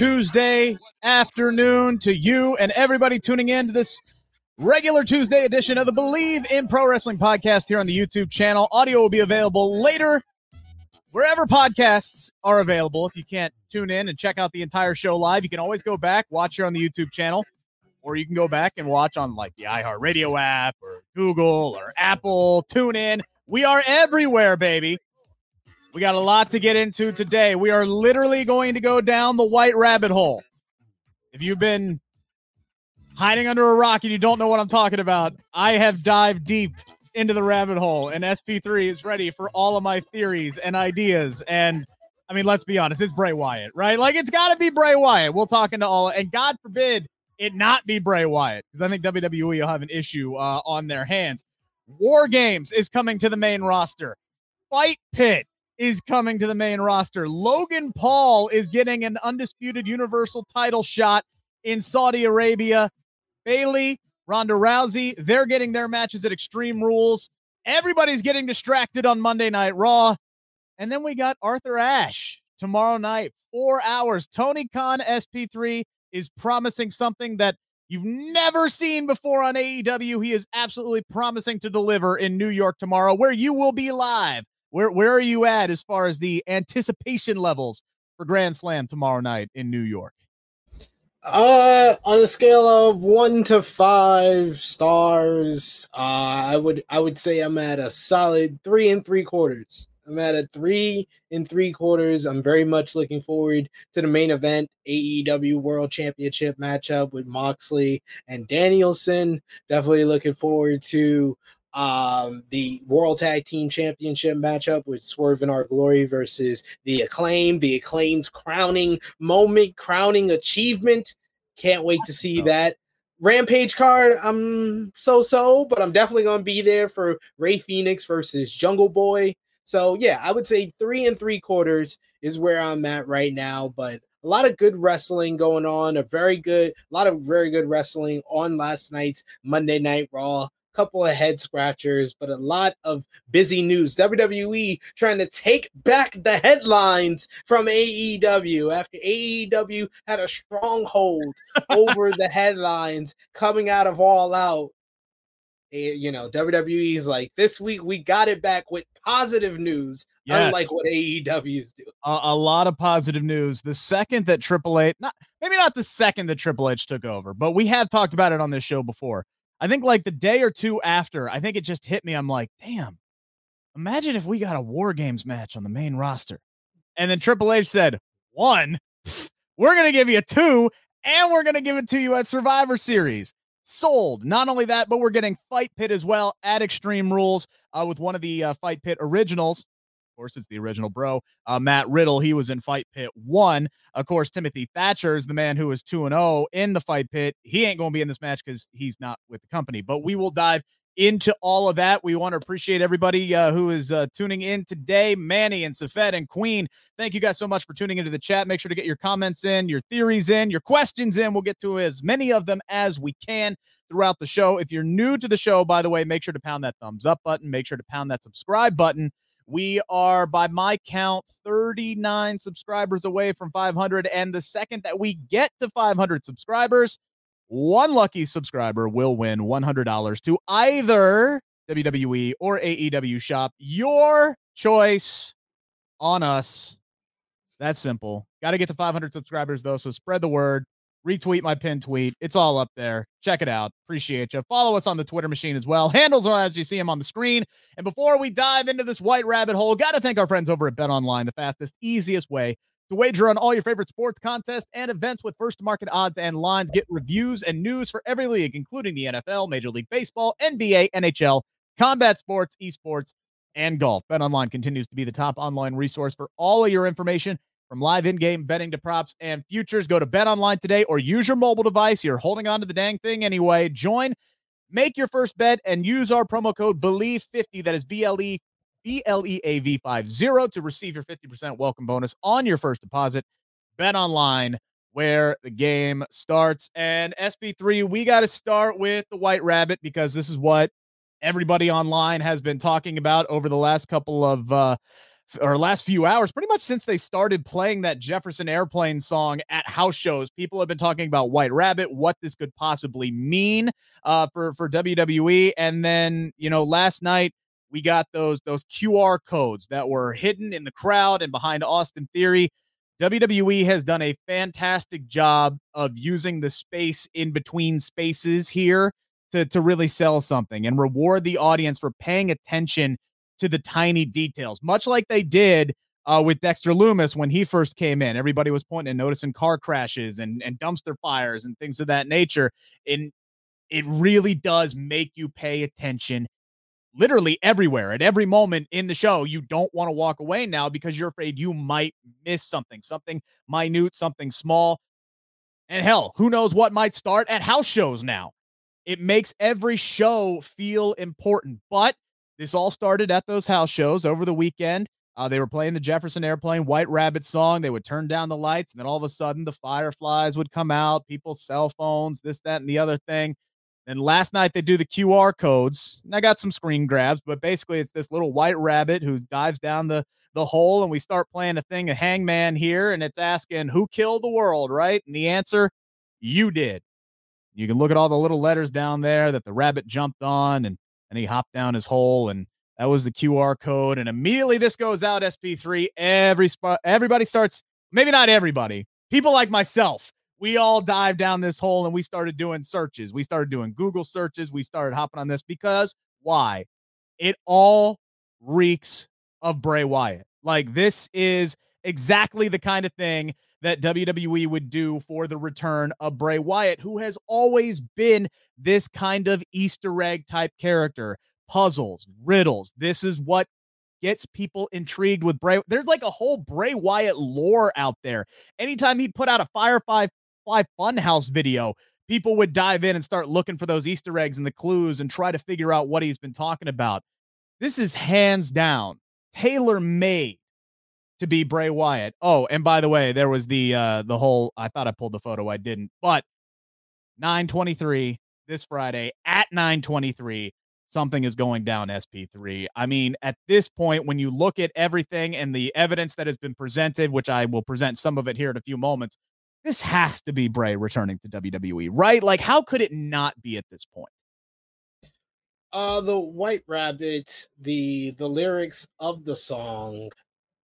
Tuesday afternoon to you and everybody tuning in to this regular Tuesday edition of the Bleav in Pro Wrestling podcast here on the YouTube channel. Audio will be available later wherever podcasts are available. If you can't tune in and check out the entire show live, you can always go back, watch here on the YouTube channel, or you can go back and watch on like the iHeartRadio app or Google or Apple. Tune in. We are everywhere, baby. We got a lot to get into today. We are literally going to go down the white rabbit hole. If you've been hiding under a rock and you don't know what I'm talking about, I have dived deep into the rabbit hole, and SP3 is ready for all of my theories and ideas. And I mean, let's be honest, it's Bray Wyatt, right? Like, it's got to be Bray Wyatt. We'll talk into all, and God forbid it not be Bray Wyatt, because I think WWE will have an issue uh, on their hands. War Games is coming to the main roster. Fight Pit is coming to the main roster. Logan Paul is getting an undisputed universal title shot in Saudi Arabia. Bayley, Ronda Rousey, they're getting their matches at Extreme Rules. Everybody's getting distracted on Monday Night Raw. And then we got Arthur Ashe tomorrow night, four hours. Tony Khan SP3 is promising something that you've never seen before on AEW. He is absolutely promising to deliver in New York tomorrow, where you will be live where where are you at as far as the anticipation levels for Grand Slam tomorrow night in New York? Uh, on a scale of one to five stars, uh, I would I would say I'm at a solid three and three quarters. I'm at a three and three quarters. I'm very much looking forward to the main event AEW World Championship matchup with Moxley and Danielson. Definitely looking forward to um, the World Tag Team Championship matchup with Swerve and Our Glory versus the Acclaim, the Acclaim's crowning moment, crowning achievement. Can't wait to see that. Rampage card, I'm so so, but I'm definitely going to be there for Rey Fenix versus Jungle Boy. So, yeah, I would say three and three quarters is where I'm at right now, but a lot of good wrestling going on, a very good, a lot of very good wrestling on last night's Monday Night Raw couple of head scratchers, but a lot of busy news. WWE trying to take back the headlines from AEW after AEW had a stronghold over the headlines coming out of All Out. You know, WWE's like this week we got it back with positive news, yes. unlike what AEW's do. A, a, lot of positive news. The second that Triple H, not maybe not the second that Triple H took over, but we have talked about it on this show before I think like the day or two after, I think it just hit me. I'm like, damn, imagine if we got a War Games match on the main roster. And then Triple H said, one, we're going to give you two, and we're going to give it to you at Survivor Series. Sold. Not only that, but we're getting Fight Pit as well at Extreme Rules uh, with one of the uh, Fight Pit originals course, it's the original bro. Uh, Matt Riddle, he was in Fight Pit 1. Of course, Timothy Thatcher is the man who was 2 and 0 in the Fight Pit. He ain't going to be in this match because he's not with the company, but we will dive into all of that. We want to appreciate everybody uh, who is uh, tuning in today. Manny and Safed and Queen, thank you guys so much for tuning into the chat. Make sure to get your comments in, your theories in, your questions in. We'll get to as many of them as we can throughout the show. If you're new to the show, by the way, make sure to pound that thumbs up button. Make sure to pound that subscribe button. We are, by my count, 39 subscribers away from 500. And the second that we get to 500 subscribers, one lucky subscriber will win $100 to either WWE or AEW shop. Your choice on us. That's simple. Got to get to 500 subscribers, though. So spread the word retweet my pin tweet. It's all up there. Check it out. Appreciate you. Follow us on the Twitter machine as well. Handles are as you see them on the screen. And before we dive into this white rabbit hole, got to thank our friends over at Bet Online, the fastest, easiest way to wager on all your favorite sports contests and events with first market odds and lines. Get reviews and news for every league, including the NFL, Major League Baseball, NBA, NHL, combat sports, esports, and golf. Bet Online continues to be the top online resource for all of your information From live in-game betting to props and futures, go to Bet Online today or use your mobile device. You're holding on to the dang thing anyway. Join, make your first bet, and use our promo code Bleav50. That is B L E B L E A V 50 to receive your 50% welcome bonus on your first deposit. Bet Online, where the game starts. And SP3, we got to start with the White Rabbit because this is what everybody online has been talking about over the last couple of uh, or last few hours, pretty much since they started playing that Jefferson Airplane song at house shows. People have been talking about White Rabbit, what this could possibly mean uh, for for WWE, and then you know last night we got those those QR codes that were hidden in the crowd and behind Austin Theory. WWE has done a fantastic job of using the space in between spaces here to to really sell something and reward the audience for paying attention to the tiny details, much like they did uh, with Dexter Lumis when he first came in. Everybody was pointing and noticing car crashes and, and dumpster fires and things of that nature. And it really does make you pay attention literally everywhere at every moment in the show. You don't want to walk away now because you're afraid you might miss something, something minute, something small. And hell, who knows what might start at house shows now. It makes every show feel important. But this all started at those house shows over the weekend. Uh, they were playing the Jefferson Airplane White Rabbit song. They would turn down the lights, and then all of a sudden, the fireflies would come out, people's cell phones, this, that, and the other thing. And last night, they do the QR codes. And I got some screen grabs, but basically, it's this little white rabbit who dives down the, the hole, and we start playing a thing, a hangman here, and it's asking, Who killed the world, right? And the answer, you did. You can look at all the little letters down there that the rabbit jumped on, and and he hopped down his hole and that was the QR code. And immediately this goes out SP3. Every everybody starts, maybe not everybody, people like myself. We all dive down this hole and we started doing searches. We started doing Google searches. We started hopping on this because why? It all reeks of Bray Wyatt. Like this is exactly the kind of thing that WWE would do for the return of Bray Wyatt, who has always been this kind of Easter egg type character. Puzzles, riddles. This is what gets people intrigued with Bray. There's like a whole Bray Wyatt lore out there. Anytime he put out a Firefly Fly Funhouse video, people would dive in and start looking for those Easter eggs and the clues and try to figure out what he's been talking about. This is hands down tailor made to be Bray Wyatt. Oh, and by the way, there was the uh the whole I thought I pulled the photo, I didn't. But 923 this Friday at 923 something is going down SP3. I mean, at this point when you look at everything and the evidence that has been presented, which I will present some of it here in a few moments, this has to be Bray returning to WWE, right? Like how could it not be at this point? Uh the White Rabbit, the the lyrics of the song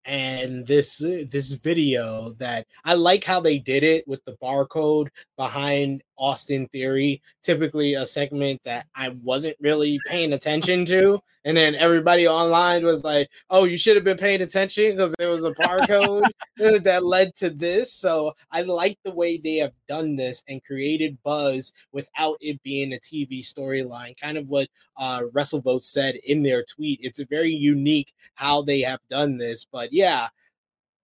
and this uh, this video that I like how they did it with the barcode behind Austin Theory, typically a segment that I wasn't really paying attention to. And then everybody online was like, oh, you should have been paying attention because there was a barcode that led to this. So I like the way they have done this and created buzz without it being a TV storyline. Kind of what uh, WrestleVote said in their tweet. It's very unique how they have done this. But yeah,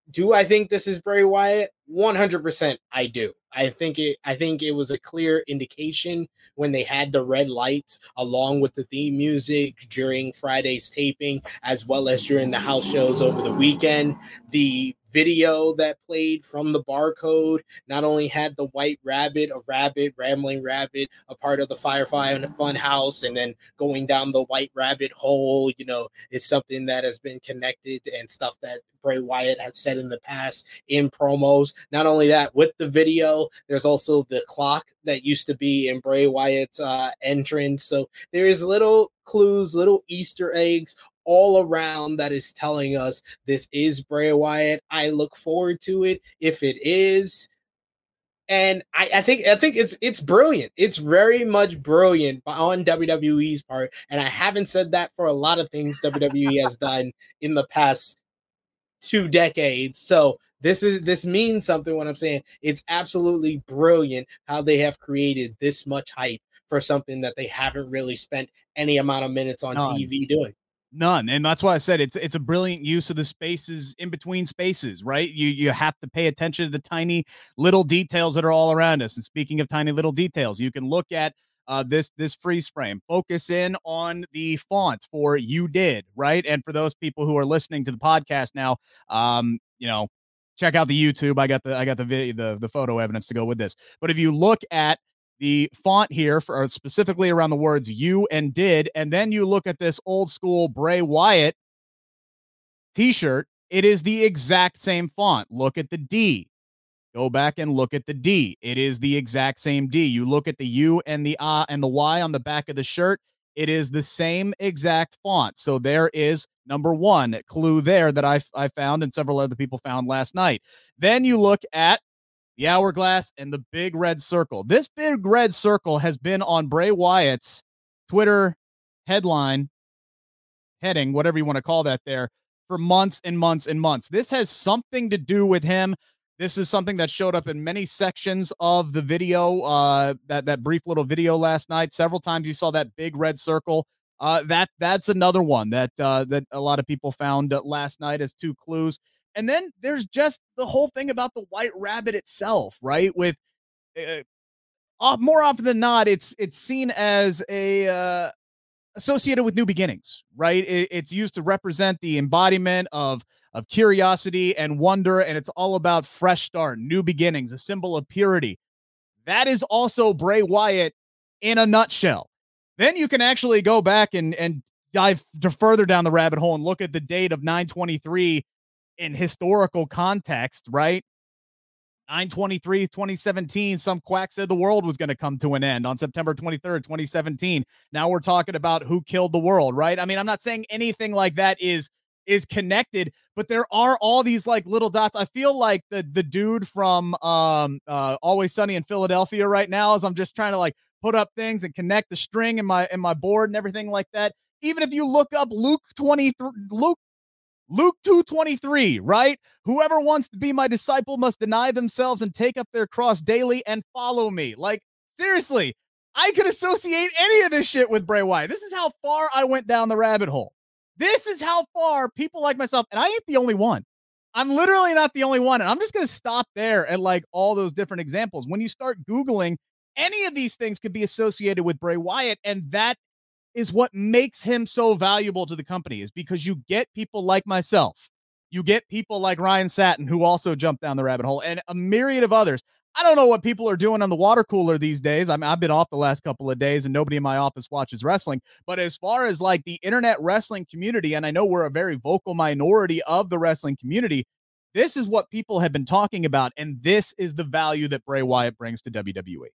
do I think this is Bray Wyatt? 100% I do. I think it I think it was a clear indication when they had the red lights along with the theme music during Friday's taping as well as during the house shows over the weekend. The video that played from the barcode not only had the white rabbit, a rabbit, rambling rabbit, a part of the Firefly and the Fun House, and then going down the white rabbit hole, you know, is something that has been connected and stuff that Bray Wyatt has said in the past in promos. Not only that, with the video, there's also the clock that used to be in Bray Wyatt's uh, entrance. So there is little clues, little Easter eggs all around that is telling us this is Bray Wyatt. I look forward to it if it is. And I, I think I think it's it's brilliant. It's very much brilliant on WWE's part. And I haven't said that for a lot of things WWE has done in the past two decades. So this is this means something when I'm saying it's absolutely brilliant how they have created this much hype for something that they haven't really spent any amount of minutes on TV doing. None. And that's why I said it's it's a brilliant use of the spaces in between spaces, right? You you have to pay attention to the tiny little details that are all around us. And speaking of tiny little details, you can look at uh, this this freeze frame. Focus in on the font for you did, right? And for those people who are listening to the podcast now, um, you know, check out the YouTube. I got the I got the video the the photo evidence to go with this. But if you look at the font here for specifically around the words you and did, and then you look at this old school Bray Wyatt t-shirt, it is the exact same font. Look at the D. Go back and look at the D. It is the exact same D. You look at the U and the uh and the Y on the back of the shirt. It is the same exact font. So there is number one clue there that I I found and several other people found last night. Then you look at the hourglass, and the big red circle. This big red circle has been on Bray Wyatt's Twitter headline, heading, whatever you want to call that there, for months and months and months. This has something to do with him. This is something that showed up in many sections of the video, uh, that that brief little video last night. Several times you saw that big red circle. Uh, that that's another one that uh, that a lot of people found last night as two clues. And then there's just the whole thing about the white rabbit itself, right? With uh, more often than not, it's it's seen as a uh, associated with new beginnings, right? It, it's used to represent the embodiment of of curiosity and wonder, and it's all about fresh start, new beginnings, a symbol of purity. That is also Bray Wyatt in a nutshell. Then you can actually go back and and dive further down the rabbit hole and look at the date of 923 in historical context, right? 923 2017 some quack said the world was going to come to an end on september 23rd 2017 now we're talking about who killed the world right i mean i'm not saying anything like that is is connected but there are all these like little dots i feel like the the dude from um uh always sunny in philadelphia right now as i'm just trying to like put up things and connect the string in my in my board and everything like that even if you look up luke 23 luke Luke 2:23, right? Whoever wants to be my disciple must deny themselves and take up their cross daily and follow me. Like seriously, I could associate any of this shit with Bray Wyatt. This is how far I went down the rabbit hole. This is how far people like myself, and I ain't the only one. I'm literally not the only one. And I'm just going to stop there at like all those different examples. When you start Googling, any of these things could be associated with Bray Wyatt. And that is what makes him so valuable to the company is because you get people like myself. You get people like Ryan Satin who also jumped down the rabbit hole and a myriad of others. I don't know what people are doing on the water cooler these days. I mean, I've been off the last couple of days and nobody in my office watches wrestling. But as far as like the internet wrestling community, and I know we're a very vocal minority of the wrestling community, this is what people have been talking about. And this is the value that Bray Wyatt brings to WWE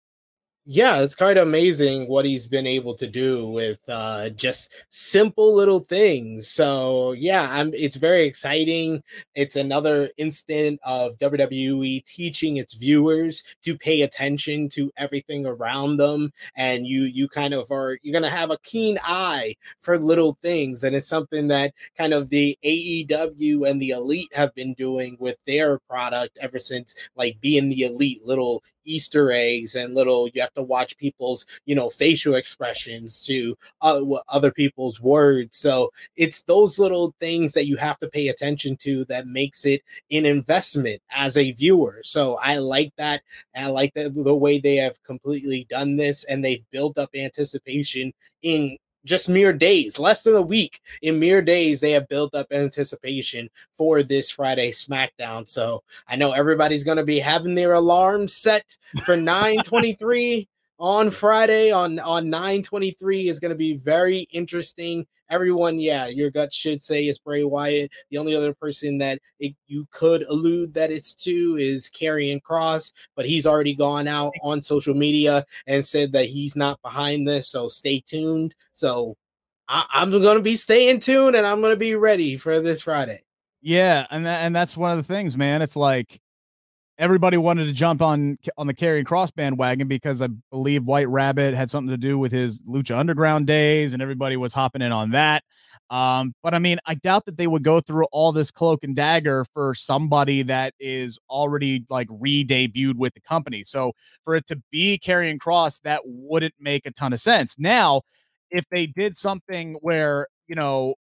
yeah, it's kind of amazing what he's been able to do with uh, just simple little things. So yeah, I'm. It's very exciting. It's another instant of WWE teaching its viewers to pay attention to everything around them, and you you kind of are you're gonna have a keen eye for little things, and it's something that kind of the AEW and the Elite have been doing with their product ever since like being the Elite. Little Easter eggs and little you have to watch people's you know facial expressions to uh, other people's words. So it's those little things that you have to pay attention to that makes it an investment as a viewer. So I like that. I like the way they have completely done this and they've built up anticipation in just mere days, less than a week. In mere days, they have built up anticipation for this Friday SmackDown. So I know everybody's going to be having their alarms set for 923 on Friday on on 923 is going to be very interesting. Everyone, yeah, your gut should say it's Bray Wyatt. The only other person that it, you could allude that it's to is Karrion Kross, but he's already gone out on social media and said that he's not behind this. So stay tuned. So I, I'm going to be staying tuned and I'm going to be ready for this Friday. Yeah, and that, and that's one of the things, man. It's like everybody wanted to jump on on the Karrion Kross bandwagon because I believe White Rabbit had something to do with his Lucha Underground days, and everybody was hopping in on that. Um, but I mean, I doubt that they would go through all this cloak and dagger for somebody that is already like re-debuted with the company. So for it to be Karrion Kross, that wouldn't make a ton of sense. Now, if they did something where you know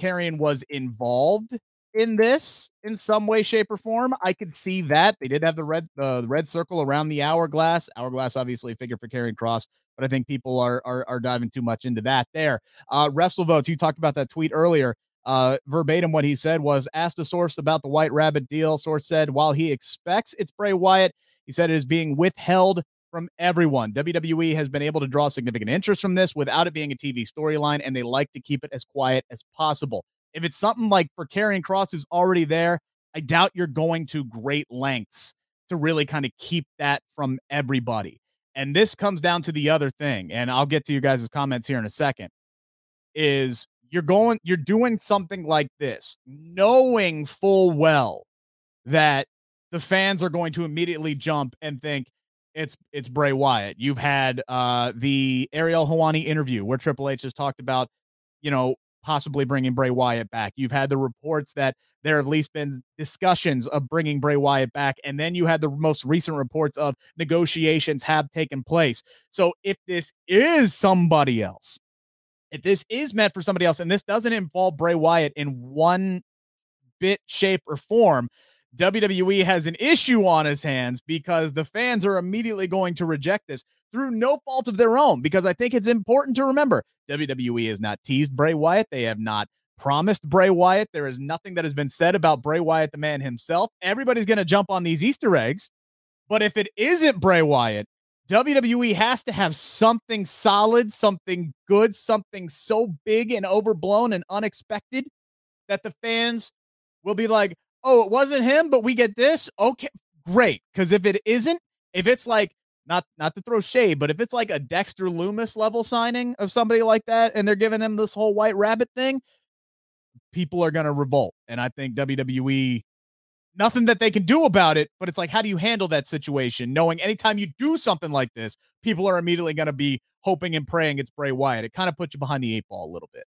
Karrion was involved in this in some way, shape, or form. I could see that they did have the red uh, the red circle around the hourglass. Hourglass, obviously, a figure for Karrion Kross, but I think people are are, are diving too much into that. There, uh, WrestleVotes. You talked about that tweet earlier. Uh, verbatim, what he said was asked a source about the White Rabbit deal. Source said while he expects it's Bray Wyatt, he said it is being withheld from everyone. WWE has been able to draw significant interest from this without it being a TV storyline, and they like to keep it as quiet as possible. If it's something like for Karrion Kross, who's already there, I doubt you're going to great lengths to really kind of keep that from everybody. And this comes down to the other thing, and I'll get to you guys' comments here in a second. Is you're going, you're doing something like this, knowing full well that the fans are going to immediately jump and think it's it's Bray Wyatt. You've had uh the Ariel Helwani interview where Triple H has talked about, you know, possibly bringing Bray Wyatt back. You've had the reports that there have at least been discussions of bringing Bray Wyatt back. And then you had the most recent reports of negotiations have taken place. So if this is somebody else, if this is meant for somebody else, and this doesn't involve Bray Wyatt in one bit, shape, or form, WWE has an issue on his hands because the fans are immediately going to reject this through no fault of their own. Because I think it's important to remember WWE has not teased Bray Wyatt. They have not promised Bray Wyatt. There is nothing that has been said about Bray Wyatt, the man himself. Everybody's going to jump on these Easter eggs. But if it isn't Bray Wyatt, WWE has to have something solid, something good, something so big and overblown and unexpected that the fans will be like, oh, it wasn't him, but we get this. Okay, great. Because if it isn't, if it's like not not to throw shade, but if it's like a Dexter Lumis level signing of somebody like that, and they're giving him this whole White Rabbit thing, people are gonna revolt. And I think WWE, nothing that they can do about it, but it's like, how do you handle that situation? Knowing anytime you do something like this, people are immediately gonna be hoping and praying it's Bray Wyatt. It kind of puts you behind the eight ball a little bit.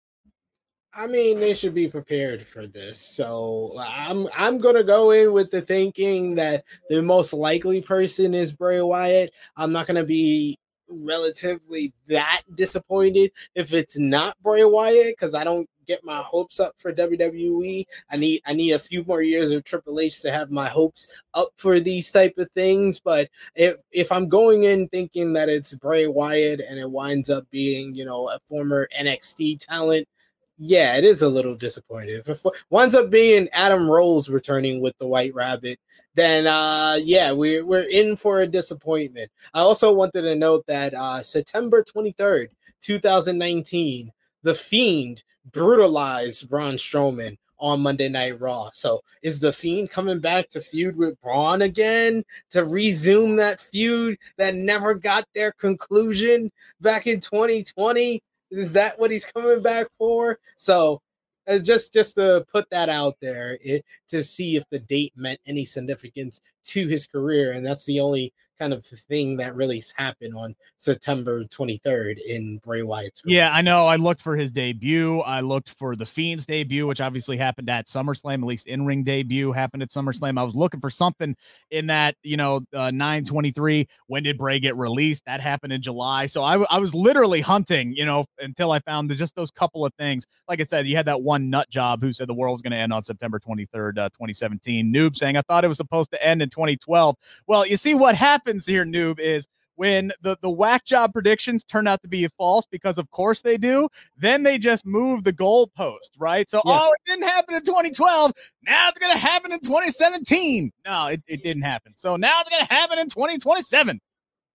I mean, they should be prepared for this. So I'm I'm gonna go in with the thinking that the most likely person is Bray Wyatt. I'm not gonna be relatively that disappointed if it's not Bray Wyatt because I don't get my hopes up for WWE. I need I need a few more years of Triple H to have my hopes up for these type of things. But if if I'm going in thinking that it's Bray Wyatt and it winds up being you know a former NXT talent yeah, it is a little disappointing. If it winds up being Adam Rose returning with the White Rabbit, then uh, yeah, we're we're in for a disappointment. I also wanted to note that uh, September twenty third, two thousand nineteen, the Fiend brutalized Braun Strowman on Monday Night Raw. So is the Fiend coming back to feud with Braun again to resume that feud that never got their conclusion back in 2020? Is that what he's coming back for? So uh, just just to put that out there it, to see if the date meant any significance to his career, and that's the only kind of thing that really happened on September 23rd in Bray Wyatt's. Yeah, I know. I looked for his debut. I looked for the Fiend's debut, which obviously happened at SummerSlam. At least in ring debut happened at SummerSlam. I was looking for something in that, you know, uh, 923. When did Bray get released? That happened in July. So I, I was literally hunting, you know, until I found the, just those couple of things. Like I said, you had that one nut job who said the world was going to end on September 23rd, uh, 2017. Noob saying, I thought it was supposed to end in 2012. Well, you see what happens here, Noob, is when the the whack job predictions turn out to be false because of course they do then they just move the goalpost right so yeah. oh it didn't happen in 2012 now it's gonna happen in 2017 no it, it didn't happen so now it's gonna happen in 2027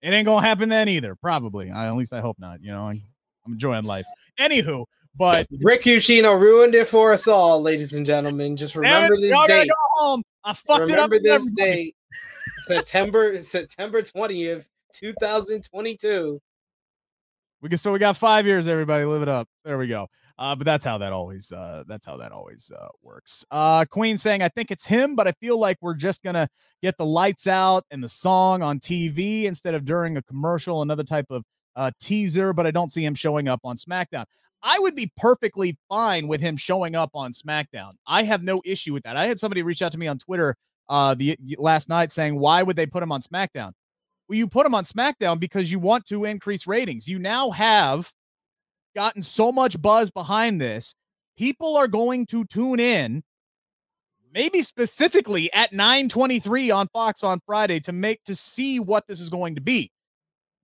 it ain't gonna happen then either probably I, at least i hope not you know I, i'm enjoying life anywho but Rick Ucchino ruined it for us all, ladies and gentlemen. Just remember this date. Go home. I fucked remember it up. Remember this date, September September twentieth, two thousand twenty-two. We can so we got five years. Everybody, live it up. There we go. Uh, but that's how that always uh, that's how that always uh, works. Uh, Queen saying, I think it's him, but I feel like we're just gonna get the lights out and the song on TV instead of during a commercial, another type of uh, teaser. But I don't see him showing up on SmackDown. I would be perfectly fine with him showing up on SmackDown. I have no issue with that. I had somebody reach out to me on Twitter uh the last night saying why would they put him on SmackDown? Well, you put him on SmackDown because you want to increase ratings. You now have gotten so much buzz behind this. people are going to tune in maybe specifically at 9:23 on Fox on Friday to make to see what this is going to be.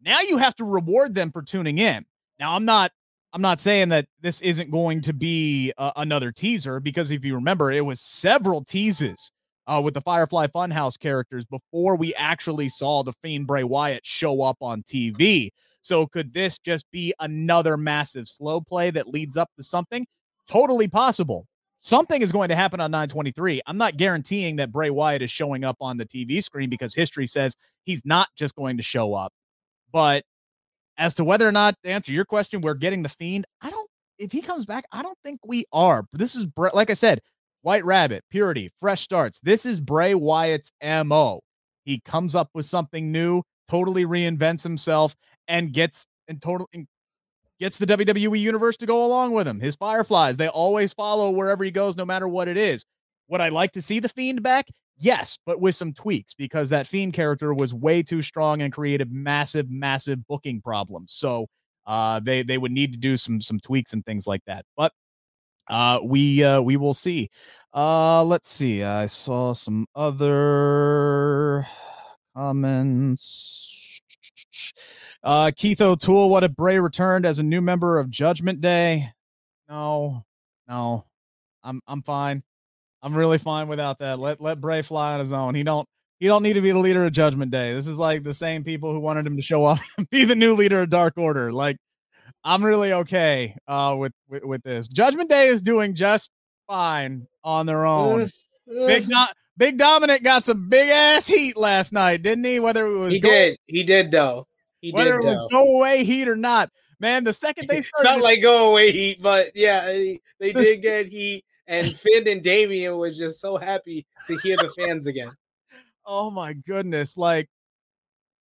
Now you have to reward them for tuning in. Now I'm not I'm not saying that this isn't going to be uh, another teaser because if you remember it was several teases uh, with the Firefly Funhouse characters before we actually saw the Fiend Bray Wyatt show up on TV. So could this just be another massive slow play that leads up to something? Totally possible something is going to happen on 923. I'm not guaranteeing that Bray Wyatt is showing up on the TV screen because history says he's not just going to show up. But as to whether or not to answer your question, we're getting the fiend. I don't, if he comes back, I don't think we are. This is, like I said, White Rabbit, purity, fresh starts. This is Bray Wyatt's MO. He comes up with something new, totally reinvents himself, and gets and total gets the WWE universe to go along with him. His Fireflies, they always follow wherever he goes, no matter what it is. Would I like to see the Fiend back? Yes, but with some tweaks because that Fiend character was way too strong and created massive, massive booking problems. So uh, they they would need to do some some tweaks and things like that. But uh, we uh, we will see. Uh, let's see. I saw some other comments. Uh, Keith O'Toole, what if Bray returned as a new member of Judgment Day? No, no, I'm I'm fine. I'm really fine without that. Let let Bray fly on his own. He don't he don't need to be the leader of Judgment Day. This is like the same people who wanted him to show up and be the new leader of Dark Order. Like I'm really okay uh with with, with this. Judgment Day is doing just fine on their own. Big not Big Dominic got some big ass heat last night, didn't he? Whether it was he did, he did though. He whether it was go away heat or not. Man, the second they started, not like go away heat, but yeah, they, they the, did get heat. And Finn and Damian was just so happy to hear the fans again. Oh my goodness! Like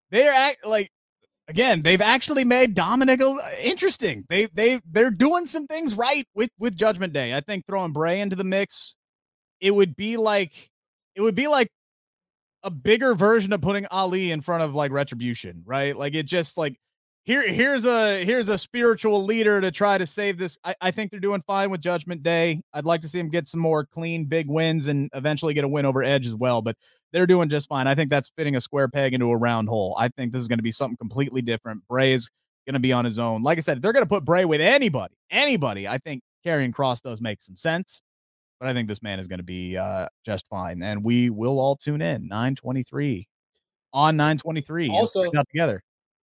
they're act like again, they've actually made Dominic uh, interesting. They they they're doing some things right with with Judgment Day. I think throwing Bray into the mix, it would be like it would be like a bigger version of putting Ali in front of like retribution, right? Like it just like here here's a here's a spiritual leader to try to save this. I, I think they're doing fine with Judgment Day. I'd like to see him get some more clean big wins and eventually get a win over Edge as well, but they're doing just fine. I think that's fitting a square peg into a round hole. I think this is going to be something completely different. Bray is going to be on his own. Like I said, they're going to put Bray with anybody, anybody. I think Karrion Kross does make some sense but I think this man is going to be uh, just fine. And we will all tune in 923 on 923. Also, together.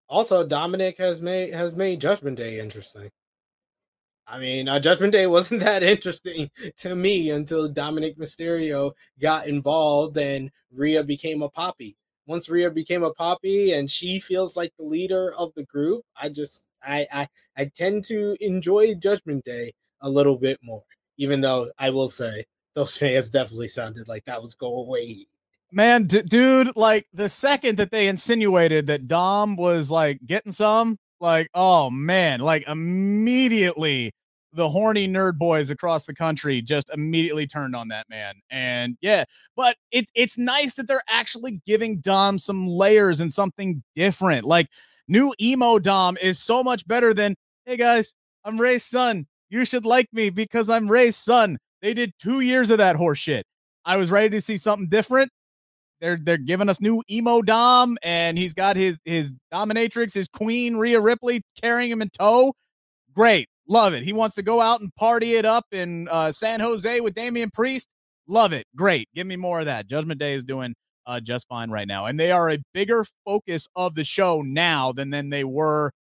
Also, Dominic has made has made Judgment Day interesting. I mean, uh, Judgment Day wasn't that interesting to me until Dominic Mysterio got involved and Rhea became a poppy. Once Rhea became a poppy and she feels like the leader of the group, I just I I, I tend to enjoy Judgment Day a little bit more even though I will say those fans definitely sounded like that was go away. Man, d- dude, like the second that they insinuated that Dom was like getting some, like, oh man, like immediately the horny nerd boys across the country just immediately turned on that man. And yeah, but it, it's nice that they're actually giving Dom some layers and something different. Like new emo Dom is so much better than, hey guys, I'm Rey's son. You should like me because I'm Rey's son. They did two years of that horseshit. I was ready to see something different. They're they're giving us new emo Dom, and he's got his his dominatrix, his queen Rhea Ripley carrying him in tow. Great, love it. He wants to go out and party it up in uh, San Jose with Damian Priest. Love it. Great. Give me more of that. Judgment Day is doing uh, just fine right now, and they are a bigger focus of the show now than than they were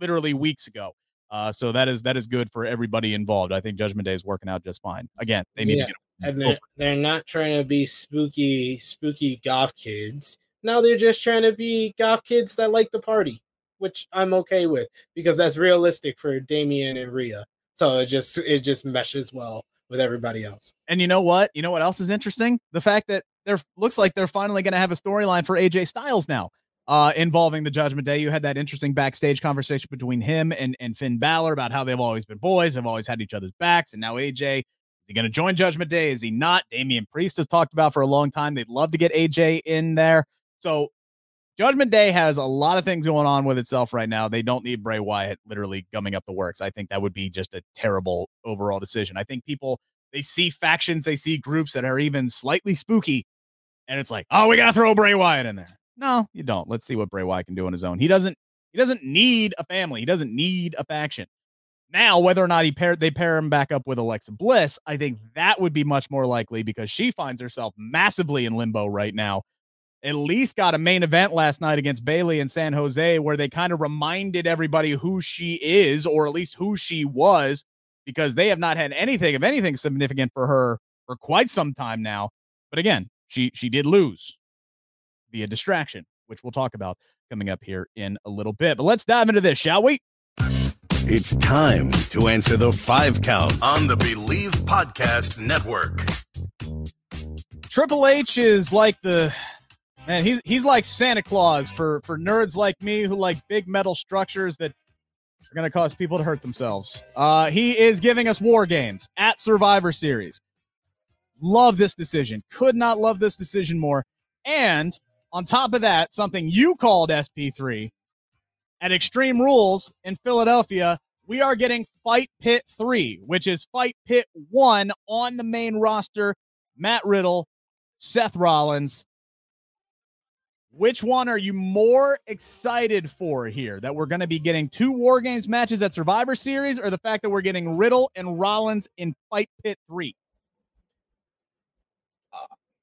literally weeks ago. Uh, so that is that is good for everybody involved. I think Judgment Day is working out just fine. Again, they need yeah. to get and they're, they're not trying to be spooky, spooky goth kids. Now they're just trying to be goth kids that like the party, which I'm okay with because that's realistic for Damian and Rhea. So it just it just meshes well with everybody else. And you know what? You know what else is interesting? The fact that there looks like they're finally going to have a storyline for AJ Styles now uh, involving the Judgment Day. You had that interesting backstage conversation between him and, and Finn Balor about how they've always been boys, have always had each other's backs. And now AJ, is he going to join Judgment Day? Is he not? Damian Priest has talked about for a long time. They'd love to get AJ in there. So Judgment Day has a lot of things going on with itself right now. They don't need Bray Wyatt literally gumming up the works. I think that would be just a terrible overall decision. I think people they see factions, they see groups that are even slightly spooky, and it's like, oh, we gotta throw Bray Wyatt in there. No, you don't. Let's see what Bray Wyatt can do on his own. He doesn't. He doesn't need a family. He doesn't need a faction. Now, whether or not he pair they pair him back up with Alexa Bliss, I think that would be much more likely because she finds herself massively in limbo right now. At least got a main event last night against Bayley in San Jose where they kind of reminded everybody who she is, or at least who she was, because they have not had anything of anything significant for her for quite some time now. But again, she she did lose via distraction, which we'll talk about coming up here in a little bit. But let's dive into this, shall we? It's time to answer the five count on the Bleav Podcast Network. Triple H is like the man. He's he's like Santa Claus for for nerds like me who like big metal structures that are going to cause people to hurt themselves. Uh, he is giving us war games at Survivor Series. Love this decision. Could not love this decision more. And on top of that, something you called SP3 at Extreme Rules in Philadelphia, we are getting Fight Pit 3, which is Fight Pit 1 on the main roster. Matt Riddle, Seth Rollins. Which one are you more excited for here? That we're going to be getting two War Games matches at Survivor Series, or the fact that we're getting Riddle and Rollins in Fight Pit 3?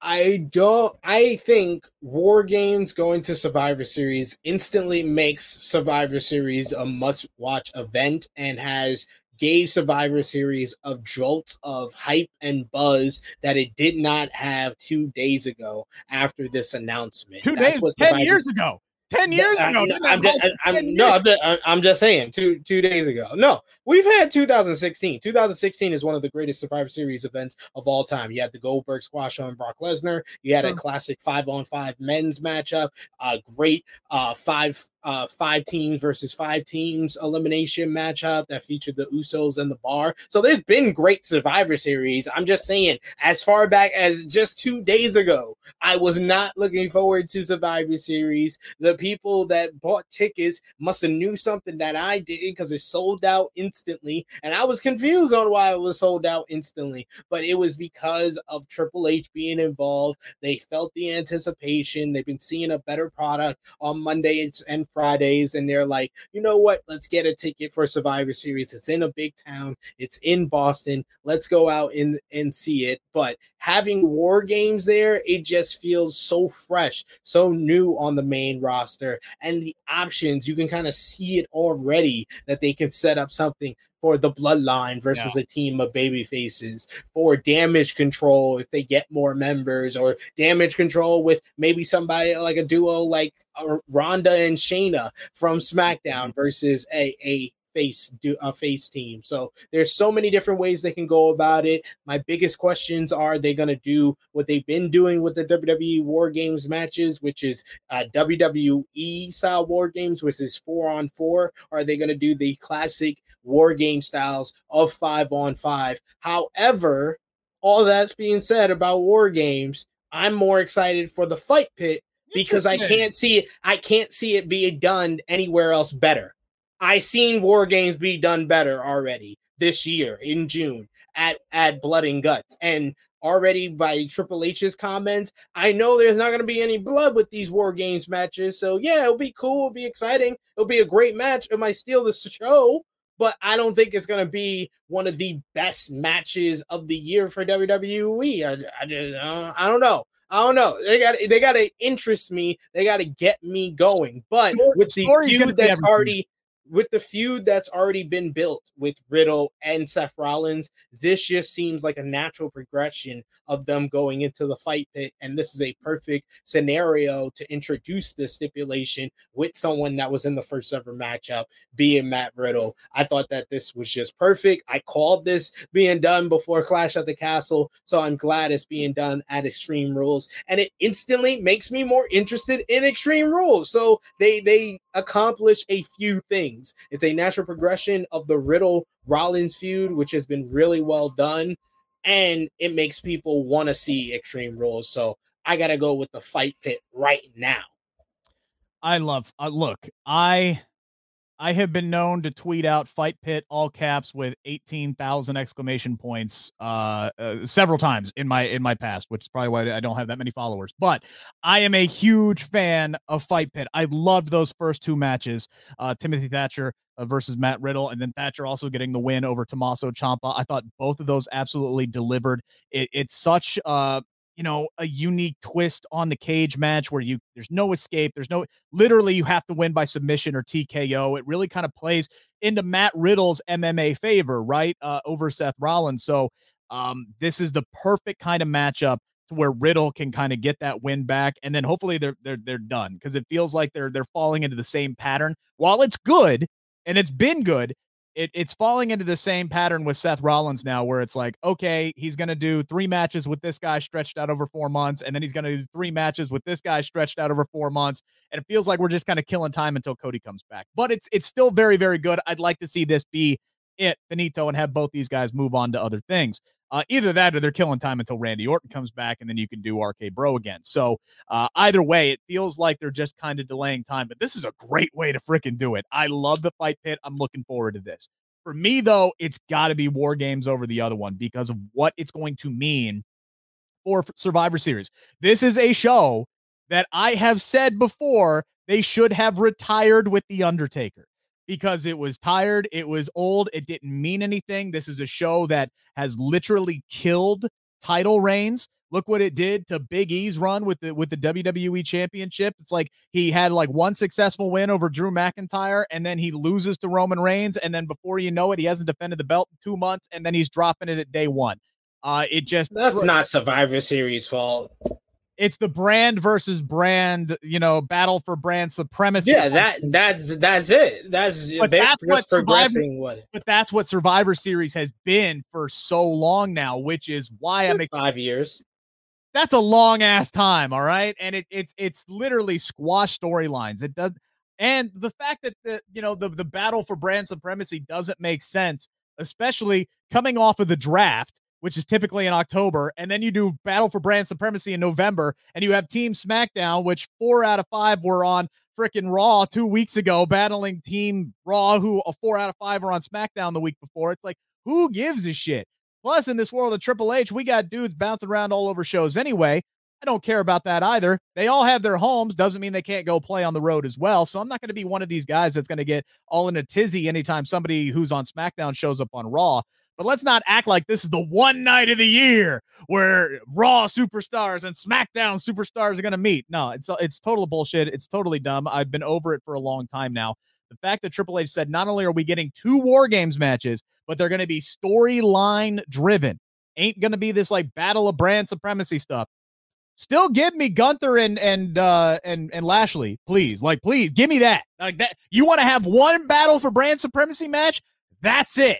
I don't. I think War Games going to Survivor Series instantly makes Survivor Series a must-watch event and has gave Survivor Series of jolt of hype and buzz that it did not have two days ago after this announcement. Two That's days, ten Survivor years ago. 10 years ago. I'm, I'm, just, I'm no, I'm just, I'm just saying two two days ago. No, we've had 2016. 2016 is one of the greatest Survivor Series events of all time. You had the Goldberg squash on Brock Lesnar. You had a classic five on five men's matchup. A great uh, five uh, five teams versus five teams elimination matchup that featured the Usos and the Bar. So there's been great Survivor Series. I'm just saying, as far back as just two days ago, I was not looking forward to Survivor Series. The people that bought tickets must have knew something that I didn't because it sold out instantly, and I was confused on why it was sold out instantly. But it was because of Triple H being involved. They felt the anticipation. They've been seeing a better product on Mondays and Fridays, and they're like, you know what? Let's get a ticket for Survivor Series. It's in a big town. It's in Boston. Let's go out and and see it. But having War Games there, it just feels so fresh, so new on the main roster, and the options you can kind of see it already that they can set up something for the bloodline versus yeah. a team of baby faces for damage control if they get more members or damage control with maybe somebody like a duo like uh, Ronda and Shayna from SmackDown mm-hmm. versus a, a face do a face team. So there's so many different ways they can go about it. My biggest questions are they going to do what they've been doing with the WWE War Games matches, which is uh, WWE style War Games, which is four on four. Are they going to do the classic War Game styles of five on five? However, all that's being said about War Games, I'm more excited for the fight pit because I can't see it. I can't see it being done anywhere else better. I seen war games be done better already this year in June at at Blood and Guts, and already by Triple H's comments, I know there's not going to be any blood with these war games matches. So yeah, it'll be cool, it'll be exciting, it'll be a great match. It might steal the show, but I don't think it's going to be one of the best matches of the year for WWE. I, I just uh, I don't know. I don't know. They got they got to interest me. They got to get me going. But with the feud that's already with the feud that's already been built with Riddle and Seth Rollins, this just seems like a natural progression of them going into the fight pit. And this is a perfect scenario to introduce this stipulation with someone that was in the first ever matchup, being Matt Riddle. I thought that this was just perfect. I called this being done before Clash at the Castle. So I'm glad it's being done at Extreme Rules. And it instantly makes me more interested in Extreme Rules. So they they accomplish a few things things. It's a natural progression of the Riddle Rollins feud, which has been really well done, and it makes people want to see Extreme Rules. So I got to go with the fight pit right now. I love uh, look, I I have been known to tweet out fight pit all caps with 18,000 exclamation points uh, uh, several times in my in my past, which is probably why I don't have that many followers. But I am a huge fan of fight pit. I loved those first two matches, uh, Timothy Thatcher uh, versus Matt Riddle, and then Thatcher also getting the win over Tommaso Ciampa. I thought both of those absolutely delivered. It, it's such uh, you know a unique twist on the cage match where you there's no escape there's no literally you have to win by submission or TKO it really kind of plays into Matt Riddle's MMA favor right uh, over Seth Rollins. So um this is the perfect kind of matchup to where Riddle can kind of get that win back and then hopefully they're they're they're done because it feels like they're they're falling into the same pattern. While it's good and it's been good it, it's falling into the same pattern with Seth Rollins now, where it's like, okay, he's going to do three matches with this guy stretched out over four months, and then he's going to do three matches with this guy stretched out over four months, and it feels like we're just kind of killing time until Cody comes back. But it's it's still very very good. I'd like to see this be it, Benito, and have both these guys move on to other things. Uh, either that or they're killing time until Randy Orton comes back, and then you can do RK Bro again. So uh, either way, it feels like they're just kind of delaying time. But this is a great way to freaking do it. I love the fight pit. I'm looking forward to this. For me, though, it's got to be War Games over the other one because of what it's going to mean for Survivor Series. This is a show that I have said before they should have retired with The Undertaker because it was tired, it was old, it didn't mean anything. This is a show that has literally killed title reigns. Look what it did to Big E's run with the with the WWE Championship. It's like he had like one successful win over Drew McIntyre, and then he loses to Roman Reigns, and then before you know it, he hasn't defended the belt in two months, and then he's dropping it at day one. Uh, it just that's not Survivor Series fault. It's the brand versus brand, you know, battle for brand supremacy. Yeah, that that's that's it. That's but that's what progressing. What, but that's what Survivor Series has been for so long now, which is why Just I'm ex- five years that's a long ass time, all right? And it, it's it's literally squash storylines. It does and the fact that the you know the the battle for brand supremacy doesn't make sense, especially coming off of the draft, which is typically in October, and then you do battle for brand supremacy in November, and you have Team SmackDown, which four out of five were on freaking Raw two weeks ago, battling Team Raw, who a four out of five were on SmackDown the week before. It's like, who gives a shit? Plus, in this world of Triple H, we got dudes bouncing around all over shows anyway. I don't care about that either. They all have their homes. Doesn't mean they can't go play on the road as well. So I'm not going to be one of these guys that's going to get all in a tizzy anytime somebody who's on SmackDown shows up on Raw. But let's not act like this is the one night of the year where Raw superstars and SmackDown superstars are going to meet. No, it's it's total bullshit. It's totally dumb. I've been over it for a long time now. The fact that Triple H said not only are we getting two War Games matches, but they're going to be storyline driven. Ain't going to be this like battle of brand supremacy stuff. Still give me Gunther and and uh and and Lashley, please. Like please, give me that. Like that you want to have one battle for brand supremacy match? That's it.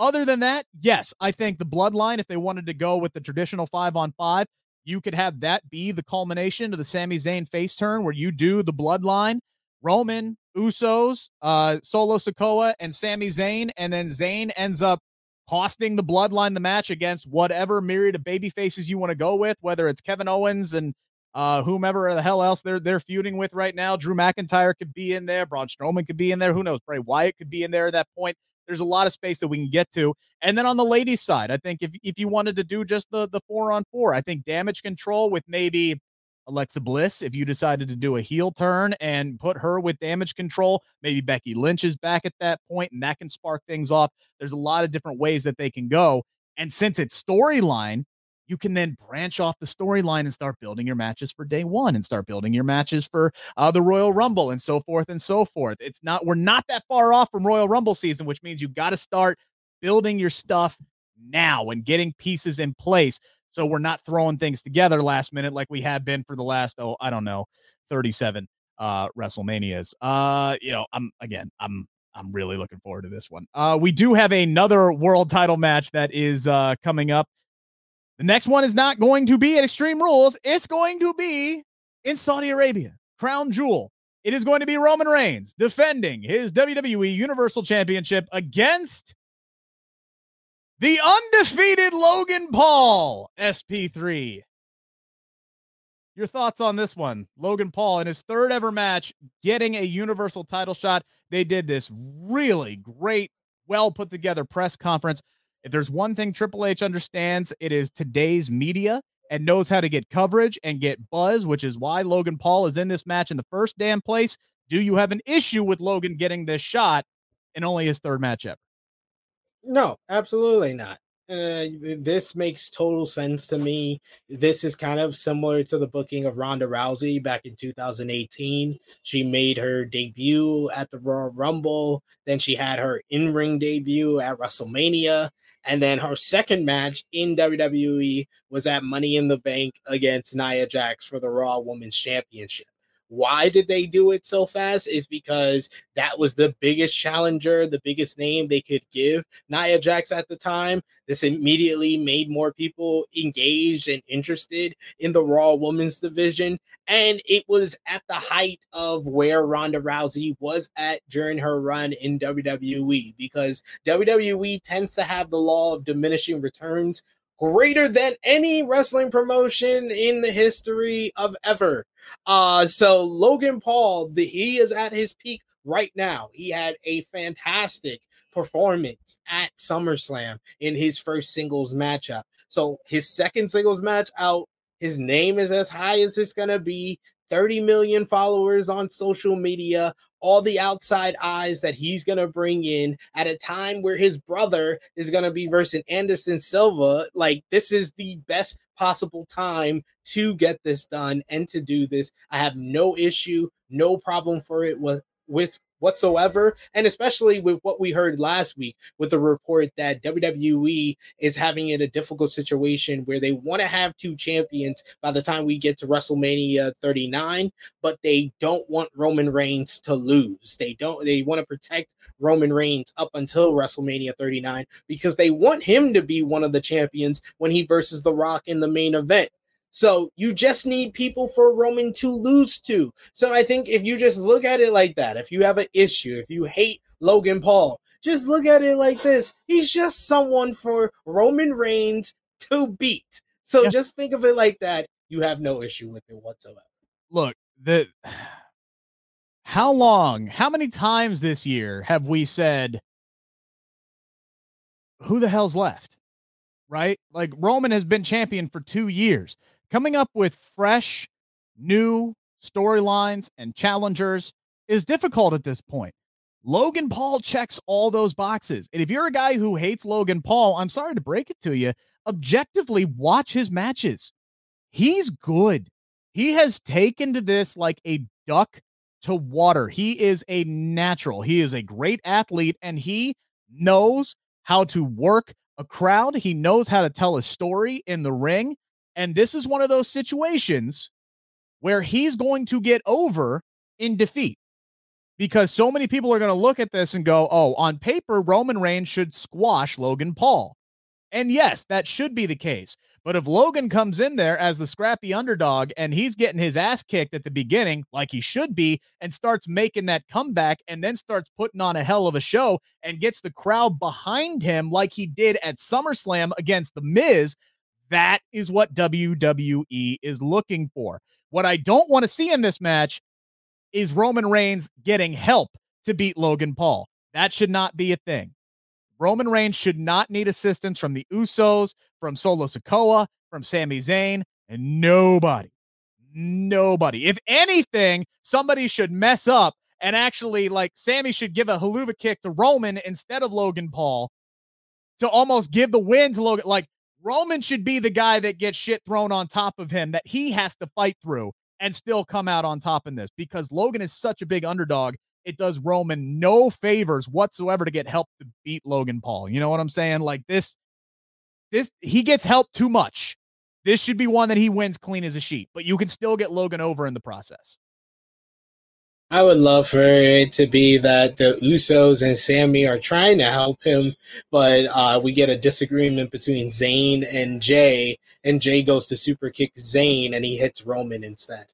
Other than that, yes, I think the bloodline if they wanted to go with the traditional 5 on 5, you could have that be the culmination of the Sami Zayn face turn where you do the bloodline Roman, Usos, uh, Solo Sikoa, and Sami Zayn, and then Zayn ends up costing the bloodline the match against whatever myriad of baby faces you want to go with, whether it's Kevin Owens and uh, whomever the hell else they're they're feuding with right now. Drew McIntyre could be in there, Braun Strowman could be in there. Who knows? Bray Wyatt could be in there at that point. There's a lot of space that we can get to. And then on the ladies' side, I think if if you wanted to do just the the four on four, I think damage control with maybe Alexa Bliss, if you decided to do a heel turn and put her with damage control, maybe Becky Lynch is back at that point and that can spark things off. There's a lot of different ways that they can go. And since it's storyline, you can then branch off the storyline and start building your matches for day one and start building your matches for uh, the Royal Rumble and so forth and so forth. It's not, we're not that far off from Royal Rumble season, which means you've got to start building your stuff now and getting pieces in place so we're not throwing things together last minute like we have been for the last, oh, I don't know, 37 uh WrestleManias. Uh, you know, I'm again, I'm I'm really looking forward to this one. Uh we do have another world title match that is uh coming up. The next one is not going to be at Extreme Rules. It's going to be in Saudi Arabia. Crown Jewel. It is going to be Roman Reigns defending his WWE Universal Championship against the undefeated Logan Paul, SP3. Your thoughts on this one? Logan Paul in his third ever match getting a universal title shot. They did this really great, well put together press conference. If there's one thing Triple H understands, it is today's media and knows how to get coverage and get buzz, which is why Logan Paul is in this match in the first damn place. Do you have an issue with Logan getting this shot in only his third match ever? No, absolutely not. Uh, this makes total sense to me. This is kind of similar to the booking of Ronda Rousey back in 2018. She made her debut at the Royal Rumble, then she had her in ring debut at WrestleMania, and then her second match in WWE was at Money in the Bank against Nia Jax for the Raw Women's Championship. Why did they do it so fast? Is because that was the biggest challenger, the biggest name they could give Nia Jax at the time. This immediately made more people engaged and interested in the Raw Women's division. And it was at the height of where Ronda Rousey was at during her run in WWE because WWE tends to have the law of diminishing returns greater than any wrestling promotion in the history of ever. Uh, so Logan Paul, the, he is at his peak right now. He had a fantastic performance at SummerSlam in his first singles matchup. So his second singles match out, his name is as high as it's gonna be. 30 million followers on social media, all the outside eyes that he's going to bring in at a time where his brother is going to be versus Anderson Silva. Like, this is the best possible time to get this done and to do this. I have no issue, no problem for it with, with whatsoever. And especially with what we heard last week with the report that WWE is having in a difficult situation where they want to have two champions by the time we get to WrestleMania 39, but they don't want Roman Reigns to lose. They don't, they want to protect Roman Reigns up until WrestleMania 39 because they want him to be one of the champions when he versus The Rock in the main event. So you just need people for Roman to lose to. So I think if you just look at it like that, if you have an issue, if you hate Logan Paul, just look at it like this. He's just someone for Roman Reigns to beat. So yeah. just think of it like that. You have no issue with it whatsoever. Look, the how long, how many times this year have we said who the hell's left? Right? Like Roman has been champion for 2 years coming up with fresh, new storylines and challengers is difficult at this point. Logan Paul checks all those boxes. And if you're a guy who hates Logan Paul, I'm sorry to break it to you, objectively watch his matches. He's good. He has taken to this like a duck to water. He is a natural. He is a great athlete and he knows how to work a crowd. He knows how to tell a story in the ring. And this is one of those situations where he's going to get over in defeat because so many people are going to look at this and go, oh, on paper, Roman Reigns should squash Logan Paul. And yes, that should be the case. But if Logan comes in there as the scrappy underdog and he's getting his ass kicked at the beginning, like he should be, and starts making that comeback and then starts putting on a hell of a show and gets the crowd behind him like he did at SummerSlam against The Miz, that is what WWE is looking for. What I don't want to see in this match is Roman Reigns getting help to beat Logan Paul. That should not be a thing. Roman Reigns should not need assistance from the Usos, from Solo Sikoa, from Sami Zayn, and nobody. Nobody. If anything, somebody should mess up and actually, like, Sami should give a Helluva Kick to Roman instead of Logan Paul to almost give the win to Logan. Like, Roman should be the guy that gets shit thrown on top of him that he has to fight through and still come out on top in this because Logan is such a big underdog. It does Roman no favors whatsoever to get help to beat Logan Paul. You know what I'm saying? Like this, this he gets help too much. This should be one that he wins clean as a sheet, but you can still get Logan over in the process. I would love for it to be that the Usos and Sami are trying to help him, but uh, we get a disagreement between Zayn and Jey, and Jey goes to super kick Zayn and he hits Roman instead.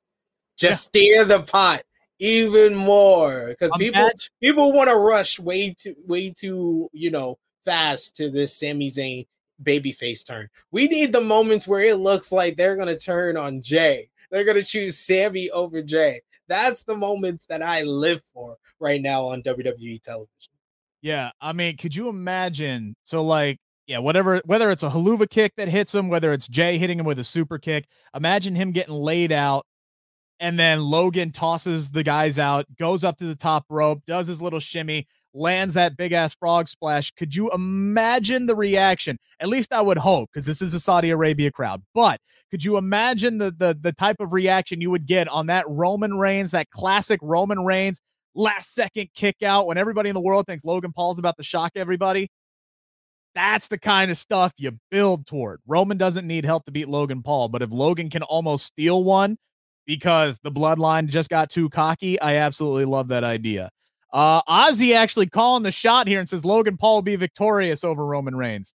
Just yeah. steer the pot even more because people people want to rush way too way too you know fast to this Sami Zayn babyface turn. We need the moments where it looks like they're gonna turn on Jey they're gonna choose Sami over Jey. That's the moments that I live for right now on WWE television. Yeah, I mean, could you imagine? So, like, yeah, whatever, whether it's a Helluva Kick that hits him, whether it's Jey hitting him with a super kick, imagine him getting laid out and then Logan tosses the guys out, goes up to the top rope, does his little shimmy, lands that big ass frog splash. Could you imagine the reaction? At least I would hope, because this is a Saudi Arabia crowd. But could you imagine the, the the type of reaction you would get on that Roman Reigns, that classic Roman Reigns last second kick out when everybody in the world thinks Logan Paul's about to shock everybody? That's the kind of stuff you build toward. Roman doesn't need help to beat Logan Paul, but if Logan can almost steal one because the bloodline just got too cocky, I absolutely love that idea. Uh, Ozzy actually calling the shot here and says Logan Paul will be victorious over Roman Reigns.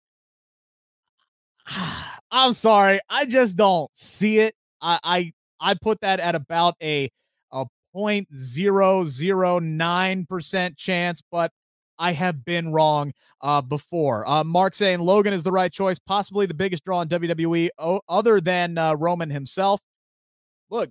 I'm sorry, I just don't see it. I I, I put that at about a a 0.009 percent chance, but I have been wrong uh, before. Uh, Mark saying Logan is the right choice, possibly the biggest draw in WWE, o- other than uh, Roman himself. Look,